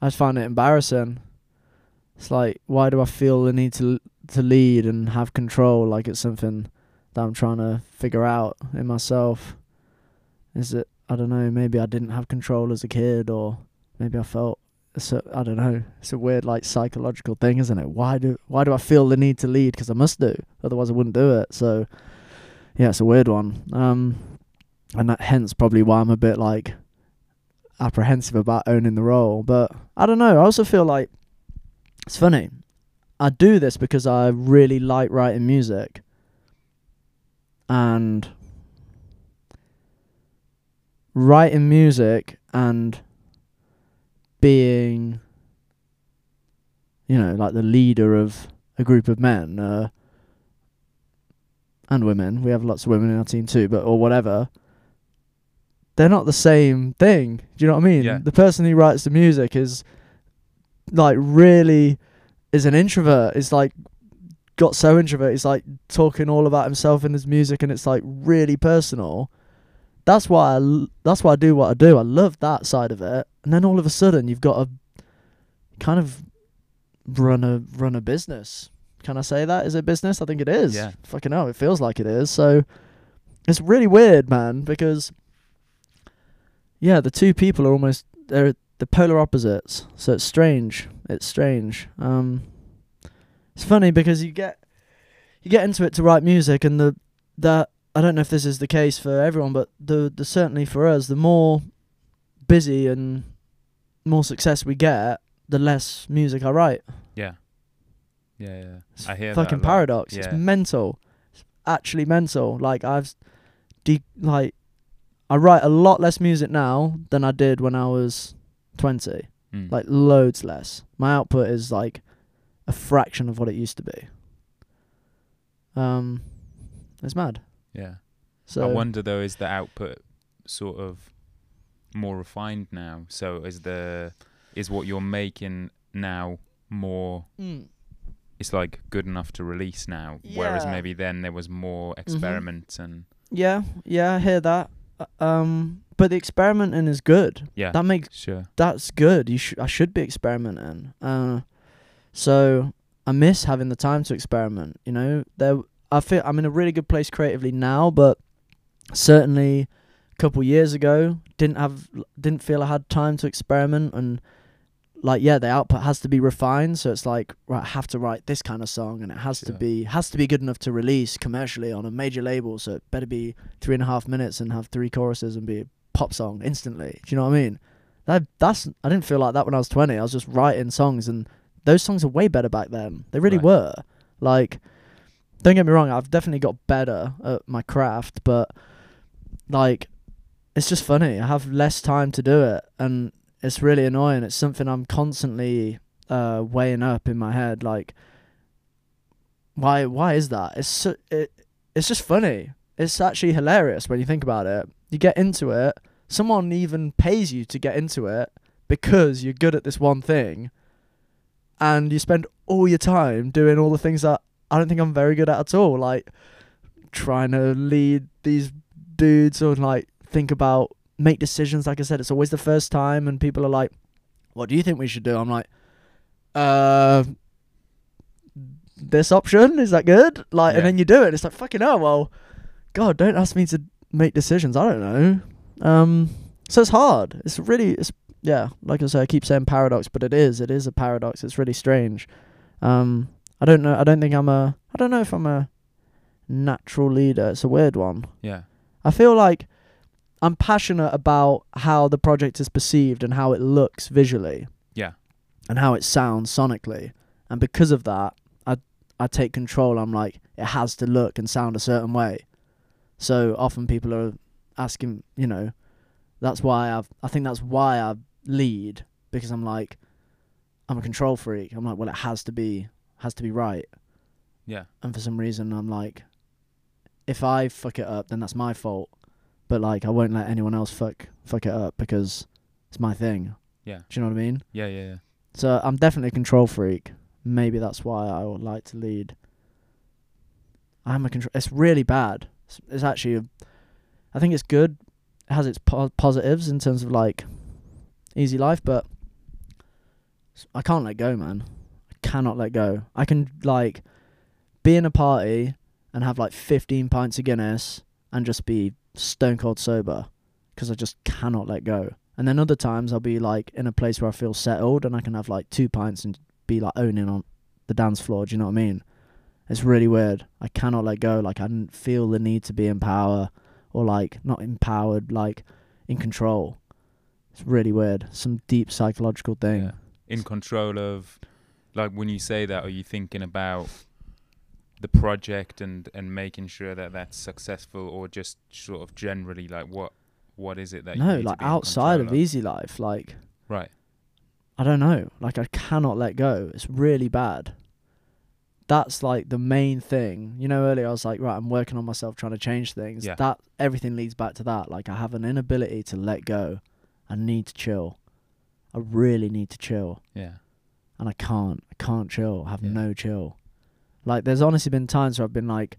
I just find it embarrassing. It's like, why do I feel the need to to lead and have control? Like it's something that I'm trying to figure out in myself. Is it? I don't know. Maybe I didn't have control as a kid, or maybe I felt. So I don't know. It's a weird, like psychological thing, isn't it? Why do Why do I feel the need to lead? Because I must do. Otherwise, I wouldn't do it. So, yeah, it's a weird one. Um, and that hence probably why I'm a bit like apprehensive about owning the role. But I don't know. I also feel like it's funny. I do this because I really like writing music, and writing music and being, you know, like the leader of a group of men uh, and women. We have lots of women in our team too, but or whatever. They're not the same thing. Do you know what I mean? Yeah. The person who writes the music is like really is an introvert. Is like got so introvert. He's like talking all about himself in his music, and it's like really personal. That's why I l- that's why I do what I do. I love that side of it. And then all of a sudden, you've got to kind of run a run a business. Can I say that? Is it business? I think it is. Yeah. Fucking hell, it feels like it is. So it's really weird, man, because yeah, the two people are almost they're the polar opposites. So it's strange. It's strange. Um it's funny because you get you get into it to write music and the that I don't know if this is the case for everyone, but the the certainly for us, the more busy and more success we get, the less music I write. Yeah. Yeah, yeah. It's I hear that fucking paradox. It's mental. It's actually mental. Like I've de- like I write a lot less music now than I did when I was 20. Mm. Like loads less. My output is like a fraction of what it used to be. Um it's mad. yeah. So I wonder though, is the output sort of more refined now? So is the is what you're making now more? Mm. It's like good enough to release now, whereas maybe then there was more experiment and Yeah, yeah, I hear that. Um but the experimenting is good. yeah, That makes sure, that's good. You should I should be experimenting. Uh, so I miss having the time to experiment. You know, there I feel I'm in a really good place creatively now, but certainly a couple years ago didn't have didn't feel I had time to experiment and like yeah the output has to be refined. So it's like right I have to write this kind of song and it has to be has to be good enough to release commercially on a major label. So it better be three and a half minutes and have three choruses and be a pop song instantly. Do you know what I mean? That that's I didn't feel like that when I was 20 I was just writing songs and those songs are way better back then. They really Right. were. Like don't get me wrong I've definitely got better at my craft but like it's just funny. I have less time to do it and it's really annoying. It's something I'm constantly uh, weighing up in my head. Like, why? Why is that? It's so, it. It's just funny. It's actually hilarious when you think about it. You get into it. Someone even pays you to get into it because you're good at this one thing, and you spend all your time doing all the things that I don't think I'm very good at at all. Like trying to lead these dudes or like think about make decisions. Like I said, it's always the first time, and people are like, "What do you think we should do?" I'm like, "Uh, this option is that good?" Like, Yeah. and then you do it. It's like fucking hell. Well, God, don't ask me to make decisions. I don't know. Um, so it's hard. It's really, it's yeah. Like I say, I keep saying paradox, but it is. It is a paradox. It's really strange. Um, I don't know. I don't think I'm a. I don't know if I'm a natural leader. It's a weird one. Yeah. I feel like I'm passionate about how the project is perceived and how it looks visually. Yeah. And how it sounds sonically. And because of that, I I take control. I'm like, it has to look and sound a certain way. So often people are asking, you know, that's why I've I think that's why I lead because I'm like I'm a control freak. I'm like, well it has to be has to be right. Yeah. And for some reason I'm like if I fuck it up then that's my fault. But like I won't let anyone else fuck fuck it up because it's my thing. Yeah. Do you know what I mean? Yeah. Yeah. Yeah. So I'm definitely a control freak. Maybe that's why I would like to lead. I'm a control. It's really bad. It's, it's actually, a, I think it's good. It has its po- positives in terms of like easy life, but I can't let go, man. I cannot let go. I can like be in a party and have like 15 pints of Guinness and just be stone cold sober because I just cannot let go. And then other times I'll be like in a place where I feel settled and I can have like two pints and be like owning on the dance floor. Do you know what I mean? It's really weird. I cannot let go. Like I feel the need to be in power or like not empowered, like in control. It's really weird. Some deep psychological thing. Yeah. In control of, like, when you say that, are you thinking about the project and and making sure that that's successful, or just sort of generally like what what is it that you no, like outside of control easy life, like Right. I don't know. Like I cannot let go. It's really bad. That's like the main thing. You know, earlier I was like, right, I'm working on myself trying to change things. Yeah. That everything leads back to that. Like I have an inability to let go. I need to chill. I really need to chill. Yeah. And I can't. I can't chill. I have Yeah. no chill. Like there's honestly been times where I've been like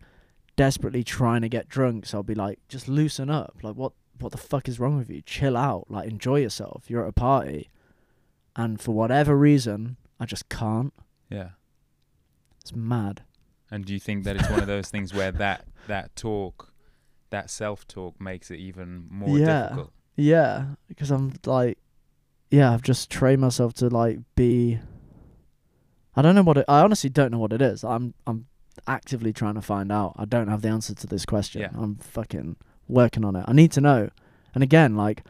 desperately trying to get drunk, so I'll be like, just loosen up. Like what what the fuck is wrong with you? Chill out. Like enjoy yourself. You're at a party. And for whatever reason, I just can't. Yeah. It's mad. And do you think that it's one of those things where that that talk, that self talk, makes it even more Yeah. difficult? Yeah, because I'm like, yeah, I've just trained myself to like be. I don't know what it. I honestly don't know what it is. I'm I'm actively trying to find out. I don't have the answer to this question. Yeah. I'm fucking working on it. I need to know. And again, like,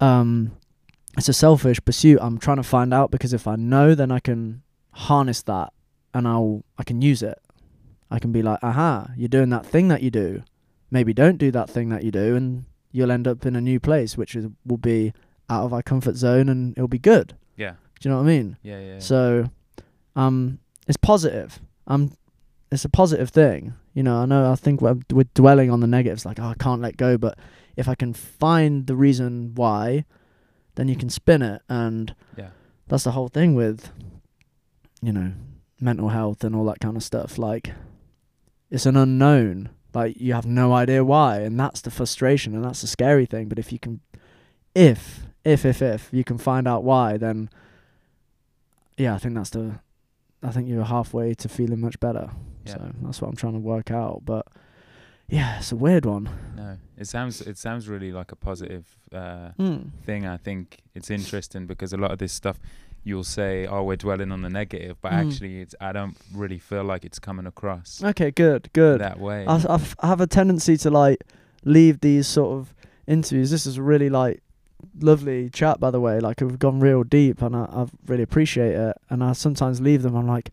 um, it's a selfish pursuit. I'm trying to find out because if I know, then I can harness that and I'll I can use it. I can be like, aha, you're doing that thing that you do. Maybe don't do that thing that you do, and you'll end up in a new place, which is will be out of our comfort zone, and it'll be good. Yeah. Do you know what I mean? Yeah. Yeah. yeah. So, um, it's positive. Um, it's a positive thing. You know, I know. I think we're, we're dwelling on the negatives, like oh, I can't let go. But if I can find the reason why, then you can spin it, and yeah. that's the whole thing with, you know, mental health and all that kind of stuff. Like, it's an unknown. Like you have no idea why, and that's the frustration, and that's the scary thing. But if you can, if if if if you can find out why, then yeah, I think that's the. I think you're halfway to feeling much better. Yeah. So that's what I'm trying to work out. But yeah, it's a weird one. No, it sounds it sounds really like a positive uh, Mm. thing. I think it's interesting because a lot of this stuff you'll say, "Oh, we're dwelling on the negative," but Mm. actually, it's I don't really feel like it's coming across Okay, good, good. that way. I, I f- I have a tendency to like leave these sort of interviews. This is really like lovely chat, by the way. Like we've gone real deep, and I, I really appreciate it. And I sometimes leave them. I'm like,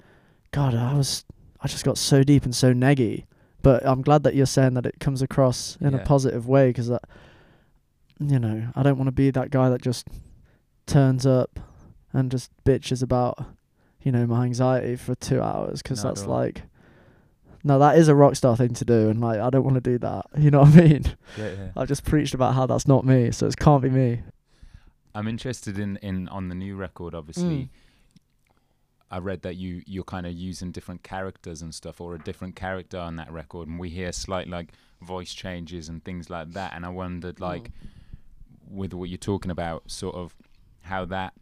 God, I was, I just got so deep and so neggy. But I'm glad that you're saying that it comes across in a positive way, because that, you know, I don't want to be that guy that just turns up and just bitches about, you know, my anxiety for two hours because No, that's like, no, that is a rock star thing to do, and like I don't want to do that. You know what I mean? Yeah, yeah. I've just preached about how that's not me, so it can't be me. I'm interested in in on the new record. Obviously, Mm. I read that you you're kind of using different characters and stuff, or a different character on that record, and we hear slight like voice changes and things like that. And I wondered, like, with what you're talking about, sort of how that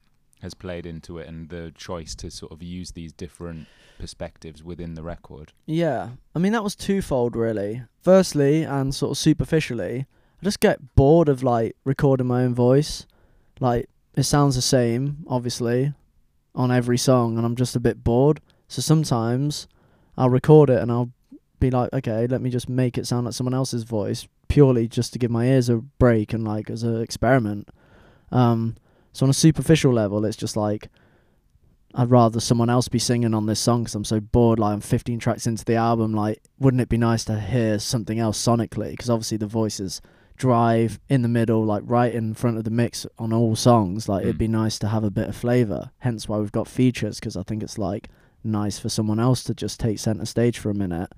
has played into it, and the choice to sort of use these different perspectives within the record. Yeah, I mean that was twofold really. Firstly, and sort of superficially, I just get bored of like recording my own voice. Like it sounds the same, obviously, on every song, and I'm just a bit bored. So sometimes I'll record it and I'll be like, okay, let me just make it sound like someone else's voice, purely just to give my ears a break and like as an experiment. Um, so on a superficial level, it's just like I'd rather someone else be singing on this song 'cause I'm so bored. Like I'm 15 tracks into the album. Like, wouldn't it be nice to hear something else sonically? Because obviously the voices drive in the middle, like right in front of the mix on all songs. Like it'd Mm. be nice to have a bit of flavor. Hence why we've got features because I think it's like nice for someone else to just take center stage for a minute.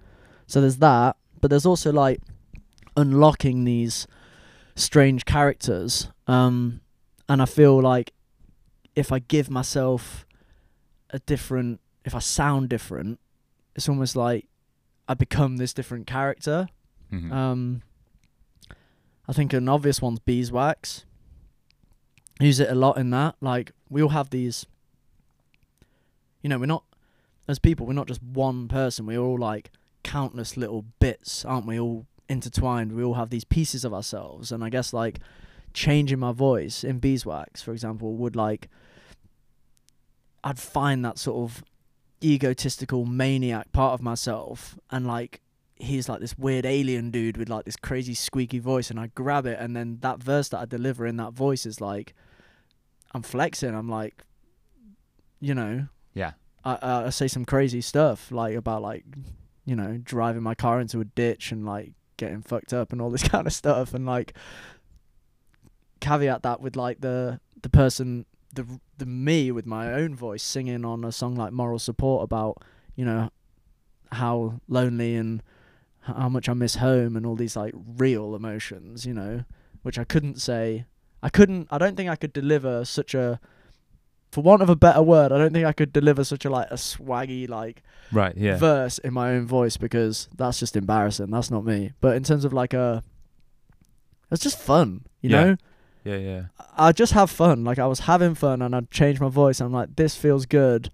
So there's that, but there's also like unlocking these strange characters. Um, and I feel like if I give myself a different, if I sound different, it's almost like I become this different character. Mhm. Um, I think an obvious one's beeswax. Use it a lot in that. Like we all have these. You know, we're not as people. We're not just one person. We're all like countless little bits, aren't we? All intertwined. We all have these pieces of ourselves, and I guess like changing my voice in beeswax, for example, would like. I'd find that sort of egotistical maniac part of myself, and like he's like this weird alien dude with like this crazy squeaky voice and I grab it and then that verse that I deliver in that voice is like I'm flexing I'm like you know Yeah. I I I say some crazy stuff like about like you know driving my car into a ditch and like getting fucked up and all this kind of stuff and like caveat that with like the the person the the me with my own voice singing on a song like moral support about you know how lonely and how much I miss home and all these like real emotions, you know, which I couldn't say. I couldn't. I don't think I could deliver such a, for want of a better word, I don't think I could deliver such a like a swaggy like Right. Yeah. verse in my own voice because that's just embarrassing. That's not me. But in terms of like a, it's just fun, you Yeah. know. Yeah. Yeah. I just have fun. Like I was having fun and I'd change my voice. And I'm like, this feels good,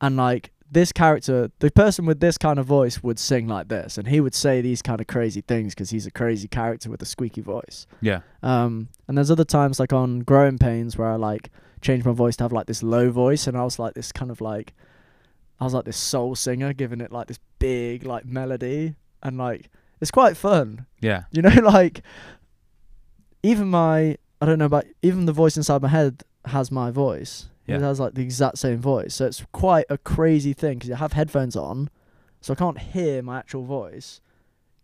and like this character, the person with this kind of voice would sing like this, and he would say these kind of crazy things because he's a crazy character with a squeaky voice. Yeah. Um, and there's other times like on Growing Pains where I like changed my voice to have like this low voice, and I was like this kind of like, I was like this soul singer, giving it like this big like melody, and like it's quite fun. Yeah. You know, like even my I don't know about even the voice inside my head has my voice. Yeah. It has like the exact same voice, so it's quite a crazy thing because you have headphones on, so I can't hear my actual voice.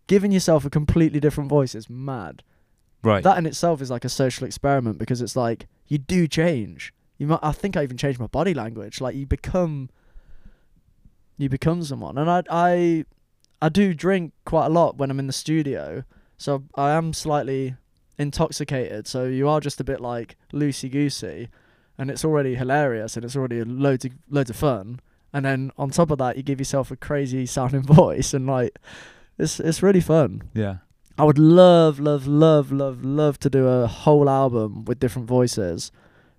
Giving yourself a completely different voice is mad. Right. That in itself is like a social experiment because it's like you do change. You might, I think I even changed my body language. Like you become, you become someone. And I, I, I do drink quite a lot when I'm in the studio, so I am slightly intoxicated. So you are just a bit like loosey goosey, and it's already hilarious and it's already loads of loads of fun. And then on top of that, you give yourself a crazy sounding voice, and like, it's it's really fun. yeah. I would love, love, love, love, love to do a whole album with different voices,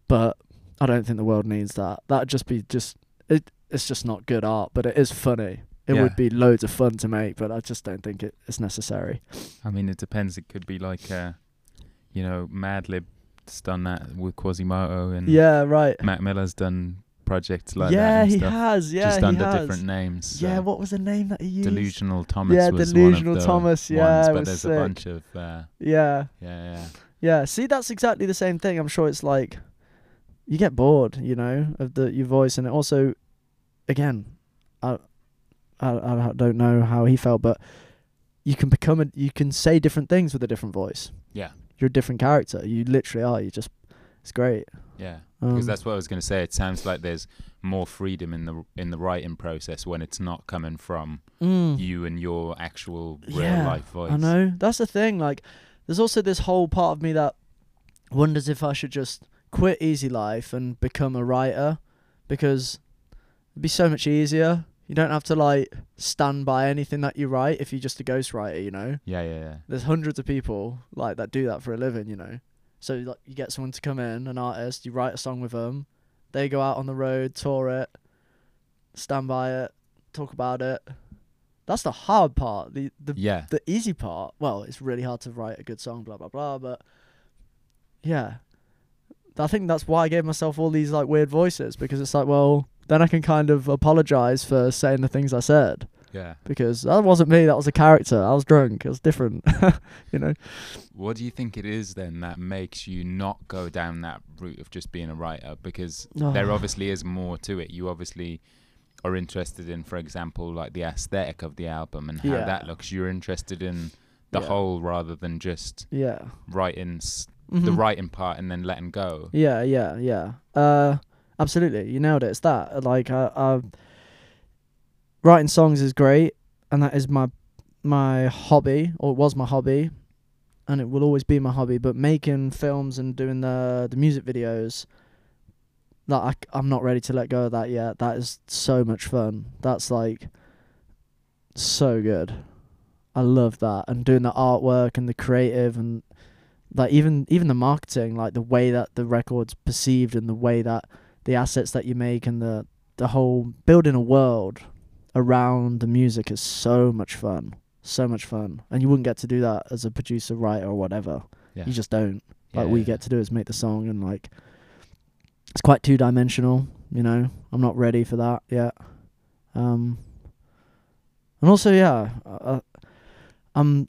but I don't think the world needs that. That'd just be just it. It's just not good art, but it is funny. It Yeah. would be loads of fun to make, but I just don't think it, it's necessary. I mean, it depends. It could be like, uh, you know, Madlib's done that with Quasimoto, and Yeah, right. Mac Miller's done projects like yeah, that. Yeah, he has. Yeah, just under has. different names. Yeah, what was the name that he used? Delusional Thomas Yeah, was Delusional one of the Thomas, yeah, but there's sick. a bunch of uh, Yeah, yeah, yeah, yeah. See, that's exactly the same thing. I'm sure it's like you get bored, you know, of the your voice, and it also, again, I, I, I don't know how he felt, but you can become a, you can say different things with a different voice. yeah, You're a different character. You literally are. You just, It's great. Yeah, Um, because that's what I was going to say. It sounds like there's more freedom in the in the writing process when it's not coming from mm. you and your actual real Yeah, life voice. I know. That's the thing. Like, there's also this whole part of me that wonders if I should just quit easy life and become a writer because it'd be so much easier. You don't have to like stand by anything that you write if you're just a ghostwriter, you know. Yeah, yeah, yeah. There's hundreds of people like that do that for a living, you know. So like you get someone to come in, an artist, you write a song with them, they go out on the road, tour it, stand by it, talk about it. That's the hard part. The the Yeah, the easy part, well, it's really hard to write a good song, blah blah blah. But yeah, I think that's why I gave myself all these like weird voices because it's like, well, then I can kind of apologize for saying the things I said yeah. because that wasn't me. That was a character. I was drunk. It was different, you know. What do you think it is then that makes you not go down that route of just being a writer? Because there Oh. obviously is more to it. You obviously are interested in, for example, like the aesthetic of the album and how Yeah. that looks. You're interested in the Yeah. whole rather than just Yeah. writing s- the Mhm. writing part and then letting go. Yeah, yeah, yeah. Uh, absolutely, you nailed it. It's that. Like, I, I, writing songs is great, and that is my my hobby, or it was my hobby, and it will always be my hobby. But making films and doing the the music videos, that I, I'm not ready to let go of that yet. That is so much fun. That's like so good. I love that, and doing the artwork and the creative and like even even the marketing like the way that the record's perceived and the way that the assets that you make and the the whole building a world around the music is so much fun so much fun. And you wouldn't get to do that as a producer writer or whatever. Yeah. you just don't. Yeah, like we yeah, get to do is make the song and like it's quite two dimensional you know? I'm not ready for that yet. Um and also yeah uh, i'm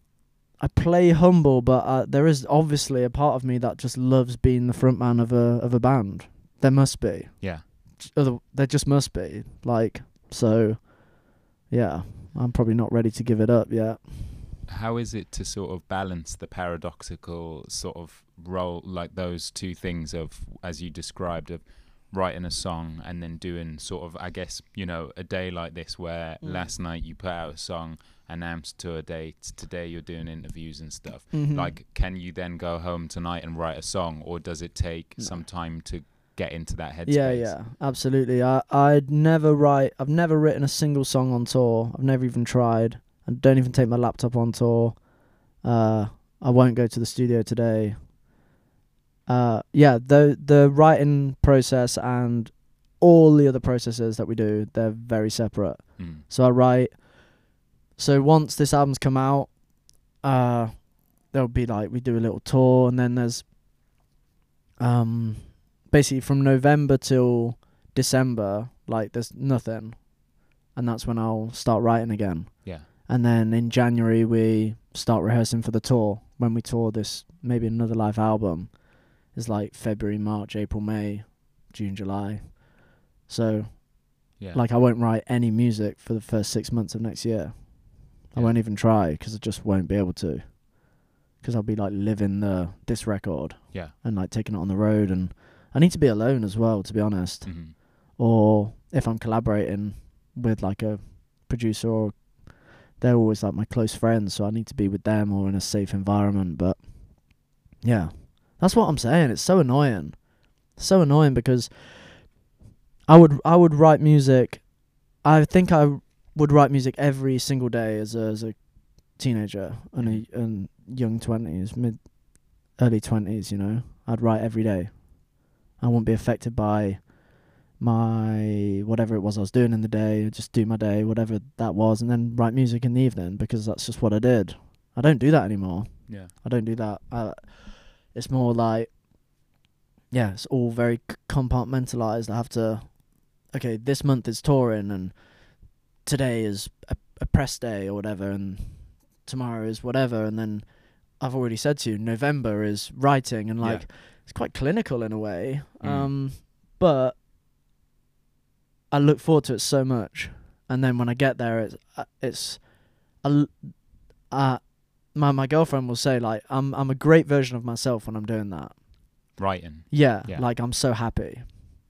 i play humble but uh, there is obviously a part of me that just loves being the front man of a of a band there must be Yeah. other there just must be like so yeah i'm probably not ready to give it up yet How is it to sort of balance the paradoxical sort of role, like those two things of, as you described, of writing a song and then doing sort of, I guess, you know, a day like this where Mm. last night you put out a song, announced tour dates, today you're doing interviews and stuff. Mhm. Like, can you then go home tonight and write a song, or does it take No. some time to get into that headspace? Yeah, yeah, absolutely. I I'd never write. I've never written a single song on tour. I've never even tried. I don't even take my laptop on tour. Uh, I won't go to the studio today. Uh, yeah, the the writing process and all the other processes that we do, they're very separate. Mm. So I write. So once this album's come out, uh, there'll be like we do a little tour, and then there's um, basically from November till December, like there's nothing, and that's when I'll start writing again. Yeah. And then in January we start rehearsing for the tour. When we tour this, maybe another live album, is like February, March, April, May, June, July. So Yeah. like I won't write any music for the first six months of next year. I won't even try because I just won't be able to. Because I'll be like living the this record Yeah. and like taking it on the road, and I need to be alone as well, to be honest. Mhm. Or if I'm collaborating with like a producer, or they're always like my close friends, so I need to be with them or in a safe environment. But yeah, that's what I'm saying. It's so annoying, so annoying because I would I would write music. I think I would write music every single day as a as a teenager and a and young twenties, mid early twenties. You know, I'd write every day. I wouldn't be affected by my whatever it was I was doing in the day. Just do my day, whatever that was, and then write music in the evening because that's just what I did. I don't do that anymore. Yeah. I don't do that. I, it's more like, yeah, it's all very c- compartmentalized. I have to, okay, this month is touring, and today is a, a press day or whatever, and tomorrow is whatever, and then I've already said to you, November is writing, and Yeah. It's quite clinical in a way. Mm. Um, but I look forward to it so much, and then when I get there, it's uh, it's, l- uh, my my girlfriend will say like I'm I'm a great version of myself when I'm doing that. writing. Yeah, Yeah. like I'm so happy.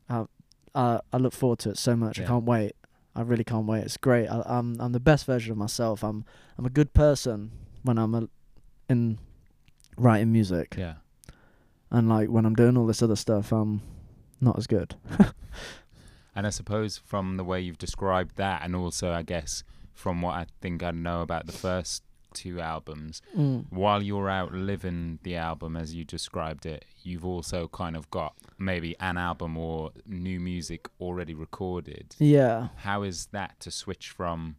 Uh, uh, I look forward to it so much. I can't wait. I really can't wait. It's great. I, I'm I'm the best version of myself. I'm I'm a good person when I'm a, in writing music, Yeah. And like when I'm doing all this other stuff, I'm not as good. And I suppose from the way you've described that, and also I guess from what I think I know about the first two albums, Mm. while you're out living the album as you described it, you've also kind of got maybe an album or new music already recorded. Yeah. How is that to switch from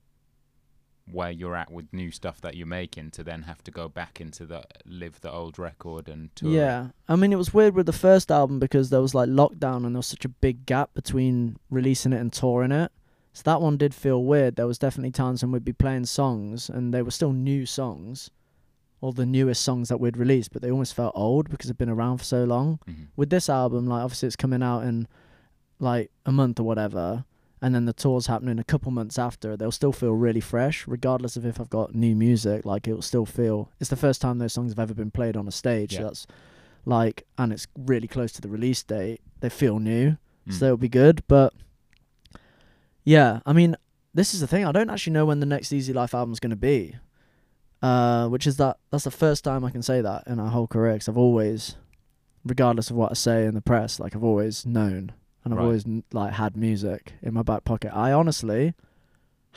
where you're at with new stuff that you're making to then have to go back into the live the old record and tour? Yeah. I mean, it was weird with the first album because there was like lockdown and there was such a big gap between releasing it and touring it. So that one did feel weird. There was definitely times when we'd be playing songs and they were still new songs, or the newest songs that we'd released, but they almost felt old because they'd been around for so long. Mhm. With this album, like obviously it's coming out in like a month or whatever, and then the tour's happening a couple months after, they'll still feel really fresh, regardless of if I've got new music. Like it'll still feel. It's the first time those songs have ever been played on a stage. Yeah. So that's like, and it's really close to the release date. They feel new, Mm. so it'll be good. But yeah, I mean, this is the thing. I don't actually know when the next Easy Life album's going to be. Uh, which is that that's the first time I can say that in our whole career. Cause I've always, regardless of what I say in the press, like I've always known and I've Right. always like had music in my back pocket. I honestly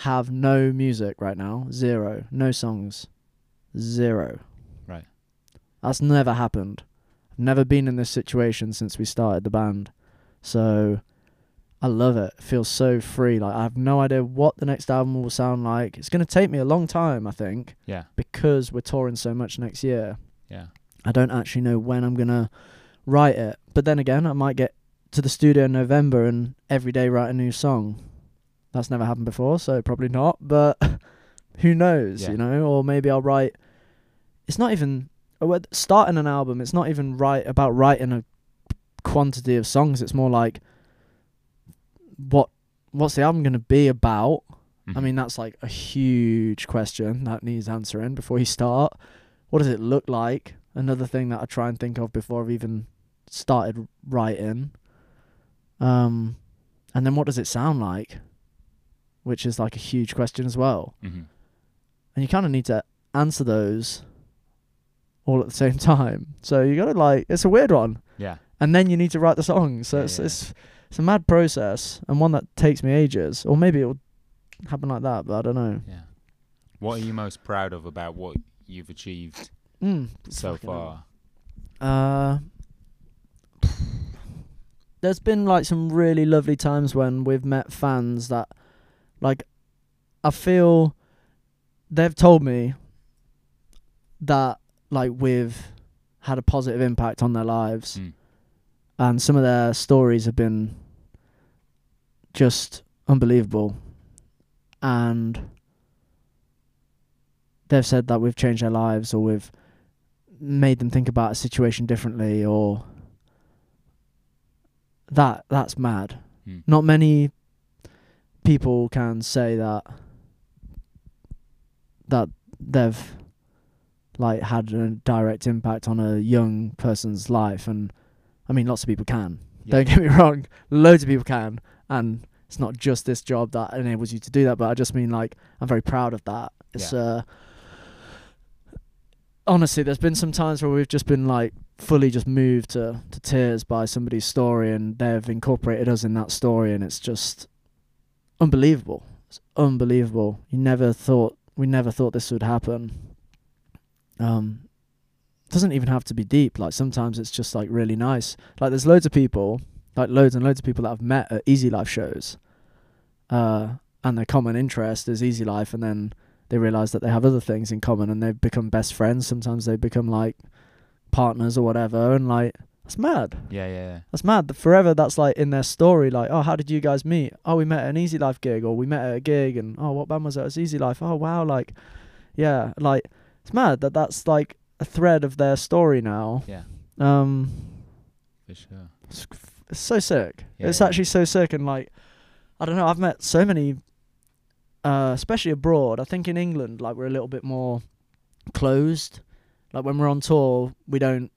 have no music right now, zero, no songs, zero. Right. That's never happened. I've never been in this situation since we started the band, so I love it. It feels so free. Like I have no idea what the next album will sound like. It's gonna take me a long time, I think, yeah, because we're touring so much next year. yeah, I don't actually know when I'm gonna write it. But then again, I might get to the studio in November and every day write a new song. That's never happened before, so probably not. But who knows, Yeah. you know? Or maybe I'll write. It's not even well, starting an album. It's not even right about writing a quantity of songs. It's more like what what's the album gonna be about? I Mhm. mean, that's like a huge question that needs answering before you start. What does it look like? Another thing that I try and think of before I've even started writing. Um, and then what does it sound like? Which is like a huge question as well. Mhm. And you kind of need to answer those all at the same time. So you got to like, it's a weird one. yeah, And then you need to write the song. So Yeah, it's, yeah. it's, it's a mad process and one that takes me ages. Or maybe it'll happen like that, but I don't know. yeah. What are you most proud of about what you've achieved Mm, so far? Uh, there's been like some really lovely times when we've met fans that, like, I feel they've told me that like we've had a positive impact on their lives, Mm. and some of their stories have been just unbelievable, and they've said that we've changed their lives or we've made them think about a situation differently or that that's mad. Mm. Not many people can say that that they've like had a direct impact on a young person's life and I mean lots of people can. Yeah. Don't get me wrong, loads of people can and it's not just this job that enables you to do that, but I just mean like I'm very proud of that. It's Yeah. uh honestly there's been some times where we've just been like fully just moved to, to tears by somebody's story and they've incorporated us in that story and it's just unbelievable. It's unbelievable. You never thought we never thought this would happen. Um doesn't even have to be deep. Like sometimes it's just like really nice. Like there's loads of people, like loads and loads of people that I've met at Easy Life shows. Uh and their common interest is Easy Life and then they realize that they have other things in common and they've become best friends. Sometimes they become like partners or whatever and like that's mad. Yeah, yeah, yeah. That's mad. That Forever that's like in their story, like, oh, how did you guys meet? Oh, we met at an Easy Life gig, or we met at a gig, and oh, what band was that? It's Easy Life. Oh, wow, like, yeah, like it's mad that that's like a thread of their story now. Yeah, Um, for sure. it's, it's so sick. Yeah, it's yeah. actually so sick, and like, I don't know. I've met so many, uh, especially abroad. I think in England, like, we're a little bit more closed. Like when we're on tour, we don't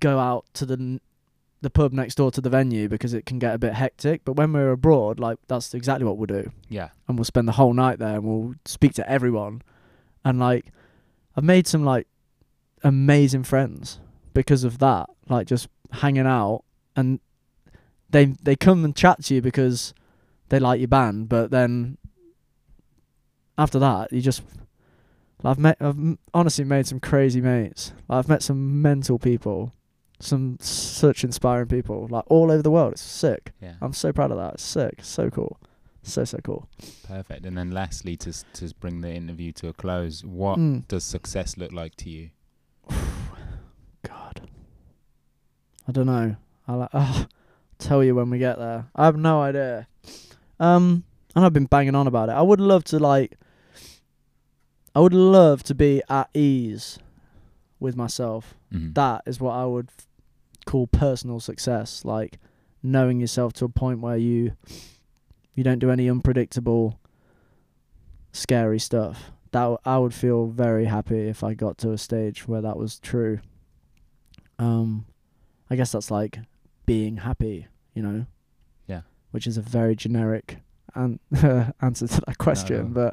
go out to the n- the pub next door to the venue because it can get a bit hectic. But when we're abroad, like that's exactly what we'll do, Yeah. and we'll spend the whole night there and we'll speak to everyone. And like, I've made some like amazing friends because of that. Like just hanging out, and they they come and chat to you because they like your band, but then after that, you just I've met I've honestly made some crazy mates. I've met some mental people, some such inspiring people, like all over the world. It's sick. Yeah. I'm so proud of that. It's sick. So cool. So so cool. Perfect. And then lastly, to to bring the interview to a close, what Mm. does success look like to you? God. I don't know. I'll oh, tell you when we get there. I have no idea. Um, and I've been banging on about it. I would love to like. I would love to be at ease with myself. Mhm. That is what I would f- call personal success. Like knowing yourself to a point where you you don't do any unpredictable, scary stuff. That w- I would feel very happy if I got to a stage where that was true. Um, I guess that's like being happy, you know. Yeah. Which is a very generic an- answer to that question, no.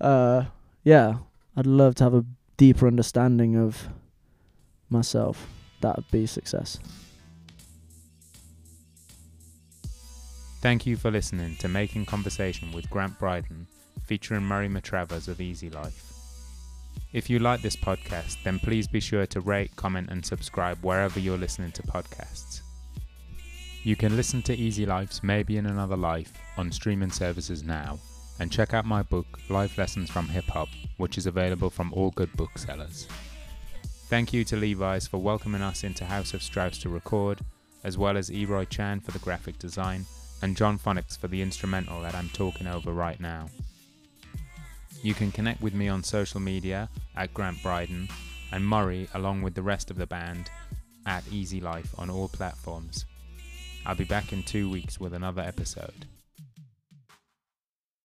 but uh, yeah, I'd love to have a deeper understanding of myself. That would be success. Thank you for listening to Making Conversation with Grant Brydon, featuring Murray Matravers of Easy Life. If you like this podcast, then please be sure to rate, comment, and subscribe wherever you're listening to podcasts. You can listen to Easy Life's Maybe in Another Life on streaming services now, and check out my book, Life Lessons from Hip Hop, which is available from all good booksellers. Thank you to Levi's for welcoming us into Haus of Strauss to record, as well as Eroy Chan for the graphic design and Jon Phonics for the instrumental that I'm talking over right now. You can connect with me on social media at Grant Brydon and Murray along with the rest of the band at Easy Life on all platforms. I'll be back in two weeks with another episode.